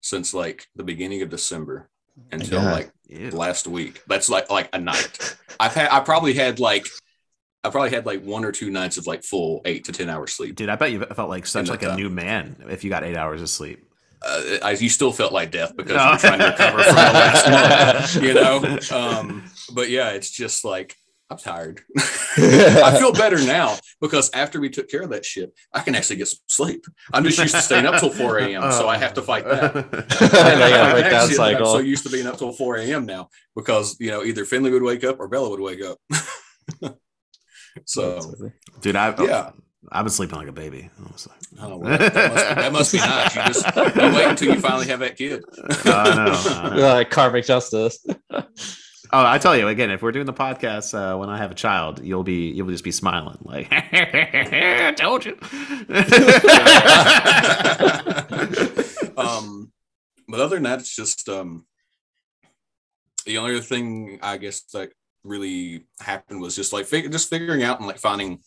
since like the beginning of December until God. like Ew. last week. That's like like a night. I've had I probably had like I probably had like one or two nights of like full eight to ten hours sleep. dude, I bet you felt like such like that a time. new man if you got eight hours of sleep. Uh, I, you still felt like death because No. you're trying to recover from the last *laughs* month, you know. Um, but yeah, it's just like I'm tired. *laughs* I feel better now because after we took care of that shit, I can actually get some sleep. I'm just used to staying up till 4 a.m., so I have to fight that. *laughs* They gotta break that Actually, cycle. I'm so used to being up till 4 a.m. now because you know either Finley would wake up or Bella would wake up. *laughs* so dude, I yeah, I've been sleeping like a baby. honestly. oh, well, that, must be, that must be nice. You just you wait until you finally have that kid. *laughs* I know, I know. *laughs* like karmic justice. Oh, I tell you again, if we're doing the podcast uh, when I have a child, you'll be you'll just be smiling like I told you. um, but other than that, it's just um, the only other thing I guess that really happened was just like fig- just figuring out and like finding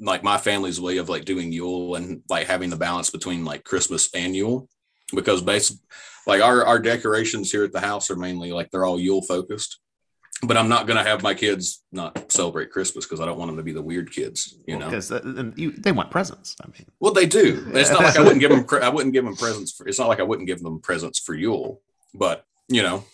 like my family's way of like doing Yule and like having the balance between like Christmas and Yule because basically like our our decorations here at the house are mainly like they're all Yule focused. But I'm not gonna have my kids not celebrate Christmas because I don't want them to be the weird kids, you know. because uh, you, they want presents. I mean, Well, they do. It's not like I wouldn't give *laughs* them. I wouldn't give them presents. For, it's not like I wouldn't give them presents for Yule, but you know,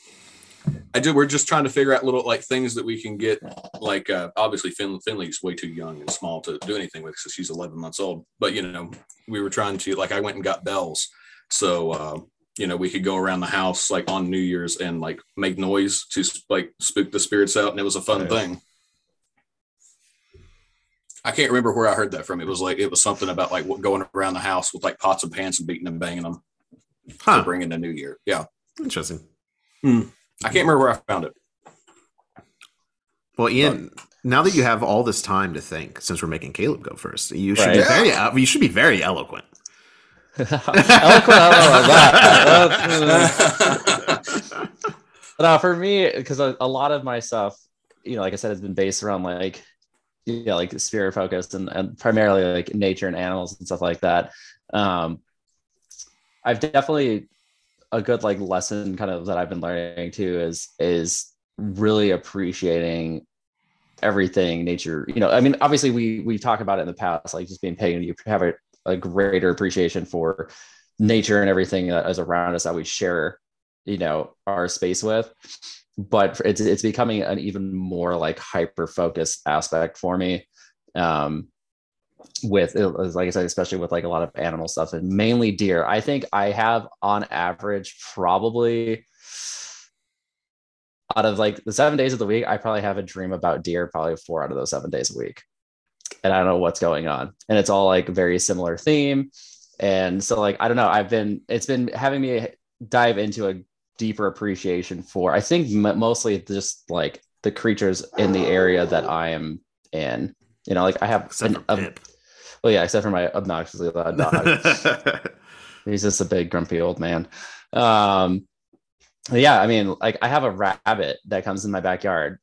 I do. We're just trying to figure out little like things that we can get. Like uh, obviously, Fin- Finley's way too young and small to do anything with because she's 11 months old. But you know, we were trying to like I went and got bells, so uh, you know we could go around the house like on New Year's and like make noise to like spook the spirits out, and it was a fun thing. I can't remember where I heard that from. It was like it was something about like going around the house with like pots and pans and beating and banging them to huh? bring in the new year. Yeah, Interesting. I can't remember where I found it. Well, Ian, now that you have all this time to think, since we're making Caleb go first, you should Right. be very uh, you should be very eloquent. *laughs* Eloquent, I don't know about that. *laughs* no, for me, because a, a lot of my stuff, you know, like I said, has been based around like, you know, like spirit focused and, and primarily like nature and animals and stuff like that. Um, I've definitely a good like lesson kind of that I've been learning too is is really appreciating everything nature. You know, I mean, obviously we we talk about it in the past, like just being pagan, you have a, a greater appreciation for nature and everything that is around us that we share, you know, our space with. But it's it's becoming an even more like hyper focused aspect for me. Um, with like I said, especially with like a lot of animal stuff and mainly deer. I think I have on average probably out of like the seven days of the week, I probably have a dream about deer probably four out of those seven days a week. And I don't know what's going on. And it's all like very similar theme. And so like I don't know, I've been it's been having me dive into a deeper appreciation for I think m- mostly just like the creatures in the area that I am in. You know, like I have Except an, a-. well, yeah, except for my obnoxiously loud dog. *laughs* He's just a big grumpy old man. Um, yeah, I mean, like I have a rabbit that comes in my backyard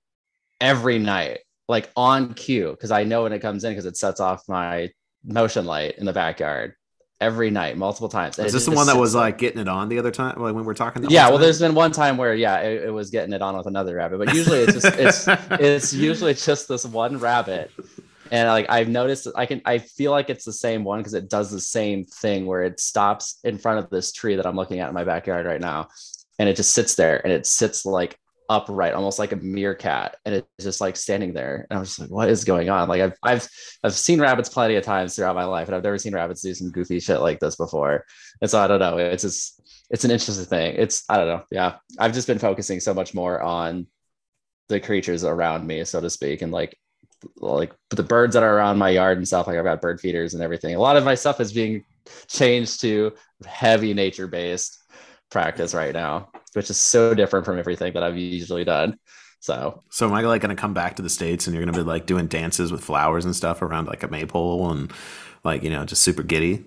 every night, like on cue, because I know when it comes in because it sets off my motion light in the backyard every night, multiple times. Is this the one that was like getting it on the other time, like when we were talking? Yeah, well, time? there's been one time where yeah, it, it was getting it on with another rabbit, but usually it's just it's *laughs* it's usually just this one rabbit and like i've noticed i can i feel like it's the same one because it does the same thing where it stops in front of this tree that i'm looking at in my backyard right now and it just sits there and it sits like upright almost like a meerkat and it's just like standing there and i'm just like what is going on? Like i've i've i've seen rabbits plenty of times throughout my life and i've never seen rabbits do some goofy shit like this before. And so i don't know it's just it's an interesting thing. It's i don't know yeah. I've just been focusing so much more on the creatures around me so to speak and like like the birds that are around my yard and stuff like i've got bird feeders and everything a lot of my stuff is being changed to heavy nature based practice right now which is so different from everything that i've usually done so So am I like going to come back to the states and you're going to be like doing dances with flowers and stuff around like a maypole and Like you know, just super giddy.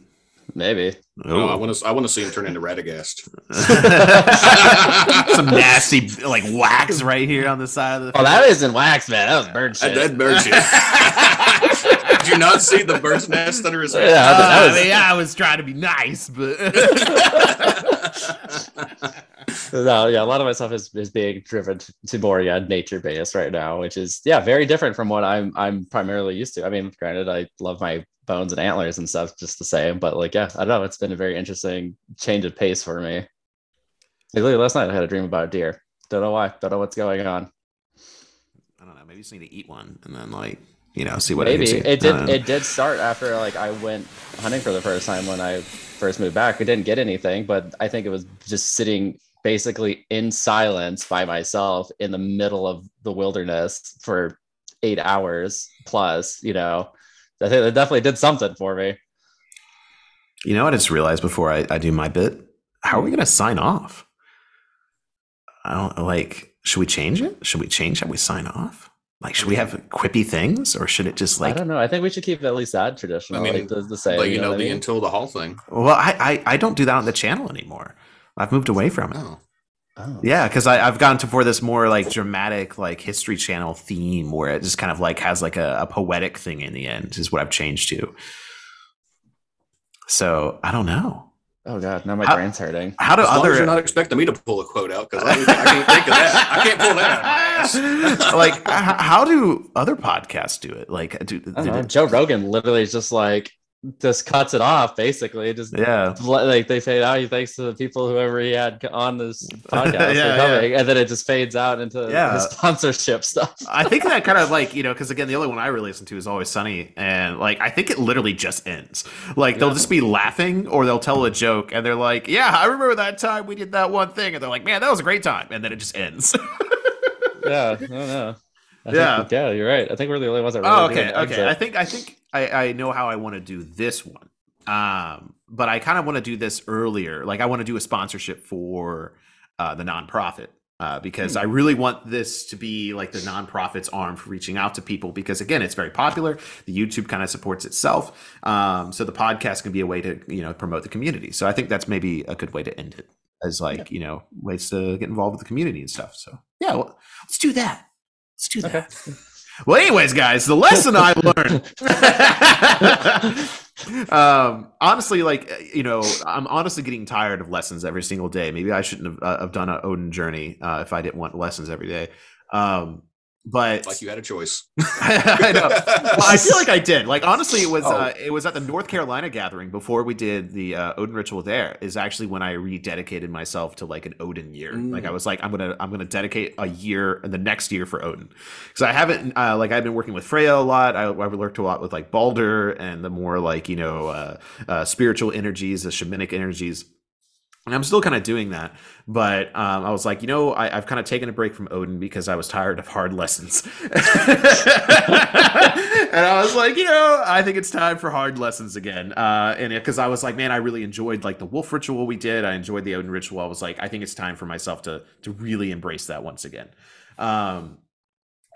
Maybe. No, I want to. I want to see him turn into Radagast. *laughs* Some nasty like wax right here on the side of the. Oh, that isn't wax, man. That was bird That, shit. that bird shit. *laughs* Did you not see the bird's nest under his Yeah, head? that Uh, was- I, mean, I was trying to be nice, but *laughs* no, yeah, a lot of my stuff is, is being driven to, more yeah nature based right now, which is yeah very different from what I'm I'm primarily used to. I mean, granted, I love my bones and antlers and stuff just the same, but like yeah, I don't know. It's been a very interesting change of pace for me. Like literally last night, I had a dream about a deer. Don't know why. Don't know what's going on. I don't know. Maybe you just need to eat one and then like you know see what Maybe hits it did. Uh, it did start after like I went hunting for the first time when I first moved back. I didn't get anything, but I think it was just sitting basically in silence by myself in the middle of the wilderness for eight hours plus. You know, I think it definitely did something for me. You know I just realized before I, I do my bit? How are we gonna sign off? I don't like should we change it? Should we change how we sign off? Like should we have quippy things or should it just like? I don't know. I think we should keep at least that traditional. I mean, like the, the same. Like you know what I the mean? until the hall thing. well I, I I don't do that on the channel anymore. I've moved away from it. Oh, Oh. Yeah, because I've gone to for this more like dramatic, like History Channel theme, where it just kind of like has like a, a poetic thing in the end, is what I've changed to. So I don't know. Oh god, now my How- brain's hurting. How do as other you're not expecting me to pull a quote out because I, I can't think of that. I can't pull that out of my ass. *laughs* like h- how do other podcasts do it? Like, do, I don't know. Joe Rogan literally is just like just cuts it off basically. Just yeah, like they say, oh, thanks to the people whoever he had on this *laughs* podcast Yeah, for coming, and then it just fades out into Yeah. sponsorship *laughs* stuff. I think that kind of like you know because again the only one I really listen to is Always Sunny, and like I think it literally just ends. Like they'll Yeah. just be laughing or they'll tell a joke, and they're like, "Yeah, I remember that time we did that one thing," and they're like, "Man, that was a great time," and then it just ends. *laughs* yeah, I don't know. I Yeah. think, yeah, you're right. I think we're the only ones that really Oh, okay, okay. exit. I think I think I, I know how I want to do this one. Um, but I kind of want to do this earlier. Like I want to do a sponsorship for uh, the nonprofit. Uh, because I really want this to be like the nonprofit's arm for reaching out to people. Because again, it's very popular. The YouTube kind of supports itself, um, so the podcast can be a way to you know promote the community. So I think that's maybe a good way to end it, as like you know ways to get involved with the community and stuff. So yeah, well, let's do that. Let's do that. Okay. Well, anyways, guys, the lesson I learned. *laughs* um, honestly, like you know, I'm honestly getting tired of lessons every single day. Maybe I shouldn't have, uh, have done an Odin journey uh, if I didn't want lessons every day. Um, but like you had a choice. *laughs* I know. Well, I feel like I did. Like honestly, it was Oh. uh, it was at the North Carolina gathering before we did the uh, Odin ritual. There is actually when I rededicated myself to like an Odin year. Like I Mm. was like, I'm gonna I'm gonna dedicate a year and the next year for Odin because I haven't uh, like I've been working with Freya a lot. I, I've worked a lot with like Balder and the more like you know uh, uh, spiritual energies, the shamanic energies. And I'm still kind of doing that, but um, I was like, you know, I, I've kind of taken a break from Odin because I was tired of hard lessons, *laughs* and I was like, you know, I think it's time for hard lessons again. Uh, and because I was like, man, I really enjoyed like the wolf ritual we did. I enjoyed the Odin ritual. I was like, I think it's time for myself to to really embrace that once again. Um,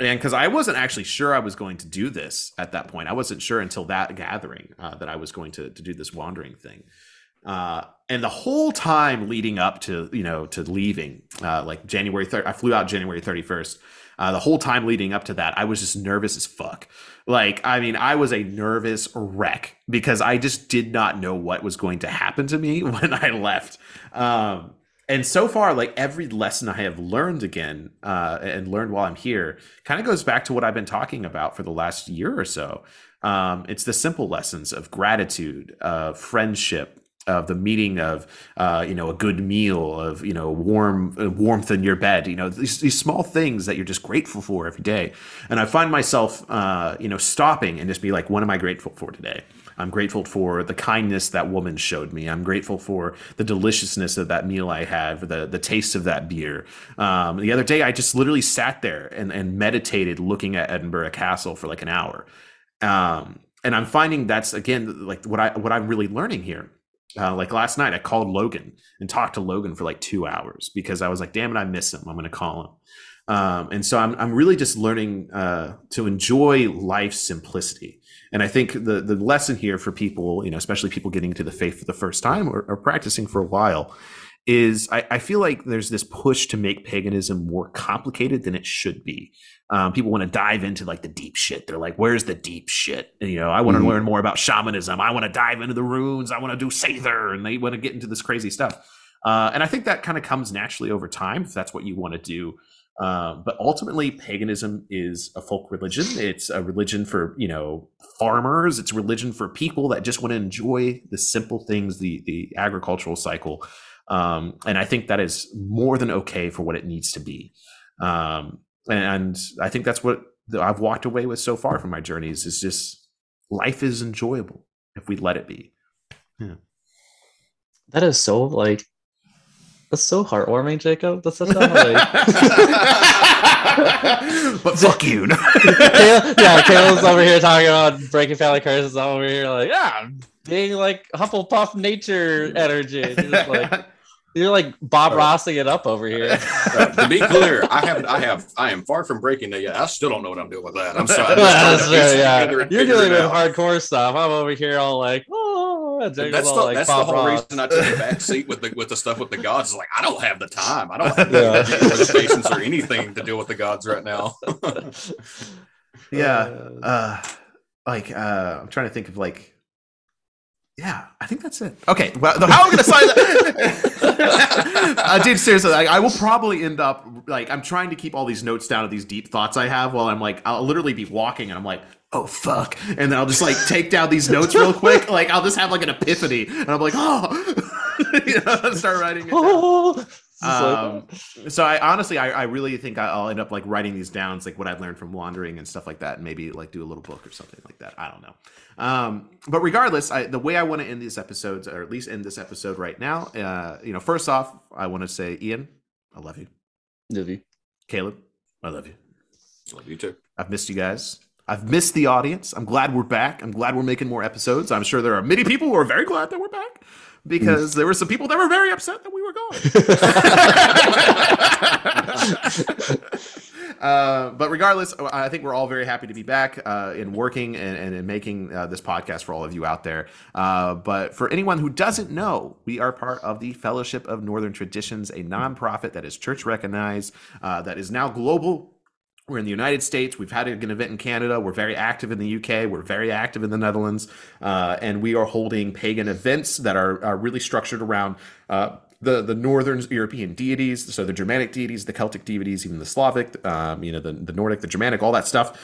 and because I wasn't actually sure I was going to do this at that point, I wasn't sure until that gathering uh, that I was going to to do this wandering thing. Uh, and the whole time leading up to you know to leaving, uh, like January third, I flew out January thirty first. Uh, the whole time leading up to that, I was just nervous as fuck. Like, I mean, I was a nervous wreck because I just did not know what was going to happen to me *laughs* when I left. Um, and so far, like every lesson I have learned again uh, and learned while I'm here kind of goes back to what I've been talking about for the last year or so. Um, it's the simple lessons of gratitude, of friendship, of the meeting of uh, you know a good meal, of you know warm uh, warmth in your bed. You know these these small things that you're just grateful for every day. And I find myself uh, you know stopping and just be like, what am I grateful for today? I'm grateful for the kindness that woman showed me. I'm grateful for the deliciousness of that meal I had, for the the taste of that beer. Um, the other day, I just literally sat there and, and meditated, looking at Edinburgh Castle for like an hour. Um, and I'm finding that's again like what I what I'm really learning here. Uh, like last night, I called Logan and talked to Logan for like two hours because I was like, "Damn it, I miss him. I'm going to call him." Um, and so I'm, I'm really just learning uh, to enjoy life's simplicity. And I think the, the lesson here for people, you know, especially people getting to the faith for the first time or, or practicing for a while, is I, I, feel like there's this push to make paganism more complicated than it should be. Um, people want to dive into like the deep shit. They're like, "Where's the deep shit?" And, you know, I want to mm-hmm. learn more about shamanism. I want to dive into the runes. I want to do Seidr, and they want to get into this crazy stuff. Uh, and I think that kind of comes naturally over time if that's what you want to do. Um, but ultimately, paganism is a folk religion. It's a religion for you know farmers. It's a religion for people that just want to enjoy the simple things, the the agricultural cycle. Um, and I think that is more than okay for what it needs to be. Um, and I think that's what I've walked away with so far from my journeys is just life is enjoyable if we let it be. Yeah. That is so like that's so heartwarming, Jacob. That's such a like. *laughs* but fuck you. *laughs* Kayla, yeah, Caleb's over here talking about breaking family curses. I'm over here like, yeah, being like Hufflepuff nature energy. Just like you're like Bob uh, Rossing it up over here. Uh, to be clear, I haven't. I have. I am far from breaking that yet. I still don't know what I'm doing with that. I'm sorry. *laughs* That's true, yeah. You're doing with hardcore stuff. I'm over here all like, oh, that's the, like that's the whole Ross. reason I took the back seat with the with the stuff with the gods. Is like I don't have the time. I don't have the patience or anything to deal with the gods right now. *laughs* yeah, uh, like uh, I'm trying to think of like yeah, I think that's it. Okay, well, how am I going to sign that? *laughs* uh, dude, seriously, I, I, will probably end up like I'm trying to keep all these notes down of these deep thoughts I have while I'm like I'll literally be walking and I'm like, oh fuck, and then I'll just like take down these notes real quick. Like I'll just have like an epiphany, and I'm like, oh, *laughs* you know, start writing it. Down. Um, so I honestly, I, I really think I'll end up like writing these down, like what I've learned from wandering and stuff like that, and maybe like do a little book or something like that. I don't know. Um, but regardless, I, the way I want to end these episodes, or at least end this episode right now, uh, you know, first off, I want to say, Ian, I love you. Love you. Caleb, I love you. Love you too. I've missed you guys. I've missed the audience. I'm glad we're back. I'm glad we're making more episodes. I'm sure there are many people who are very glad that we're back because there were some people that were very upset that we were gone. *laughs* *laughs* uh, but regardless, I think we're all very happy to be back uh, in working and, and in making uh, this podcast for all of you out there. Uh, but for anyone who doesn't know, we are part of the Fellowship of Northern Traditions, a nonprofit that is church recognized, uh, that is now global we're in the United States. We've had an event in Canada. We're very active in the UK. We're very active in the Netherlands. Uh, and we are holding pagan events that are, are really structured around uh, the, the Northern European deities, so the Germanic deities, the Celtic deities, even the Slavic, um, you know, the, the Nordic, the Germanic, all that stuff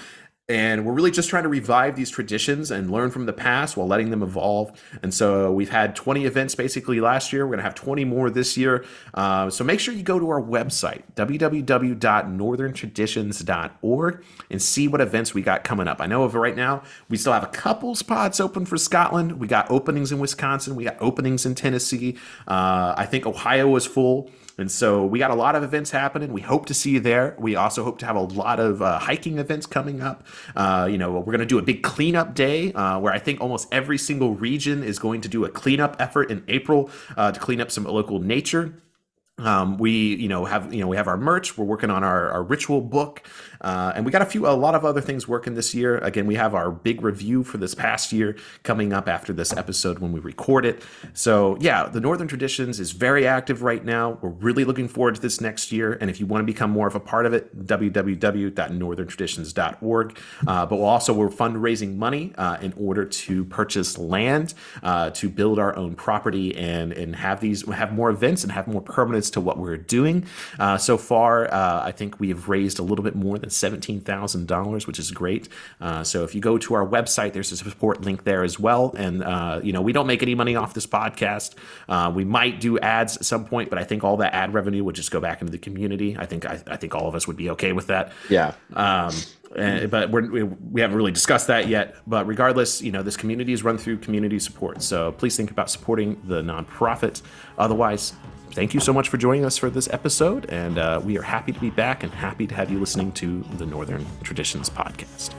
and we're really just trying to revive these traditions and learn from the past while letting them evolve. And so we've had 20 events basically last year. We're going to have 20 more this year. Uh, so make sure you go to our website, www.northerntraditions.org, and see what events we got coming up. I know of right now, we still have a couple spots open for Scotland. We got openings in Wisconsin. We got openings in Tennessee. Uh, I think Ohio is full. And so we got a lot of events happening. We hope to see you there. We also hope to have a lot of uh, hiking events coming up. Uh, you know, we're going to do a big cleanup day uh, where I think almost every single region is going to do a cleanup effort in April uh, to clean up some local nature. Um, we, you know, have you know we have our merch. We're working on our, our ritual book. Uh, and we got a few, a lot of other things working this year. Again, we have our big review for this past year coming up after this episode when we record it. So, yeah, the Northern Traditions is very active right now. We're really looking forward to this next year. And if you want to become more of a part of it, www.northerntraditions.org. Uh, but we'll also, we're fundraising money uh, in order to purchase land uh, to build our own property and, and have these, have more events and have more permanence to what we're doing. Uh, so far, uh, I think we have raised a little bit more than $17,000, which is great. Uh, so if you go to our website, there's a support link there as well. And, uh, you know, we don't make any money off this podcast. Uh, we might do ads at some point, but I think all that ad revenue would just go back into the community. I think, I, I think all of us would be okay with that. Yeah. Um, and, but we're, we haven't really discussed that yet. But regardless, you know, this community is run through community support. So please think about supporting the nonprofit. Otherwise, thank you so much for joining us for this episode. And uh, we are happy to be back and happy to have you listening to the Northern Traditions podcast.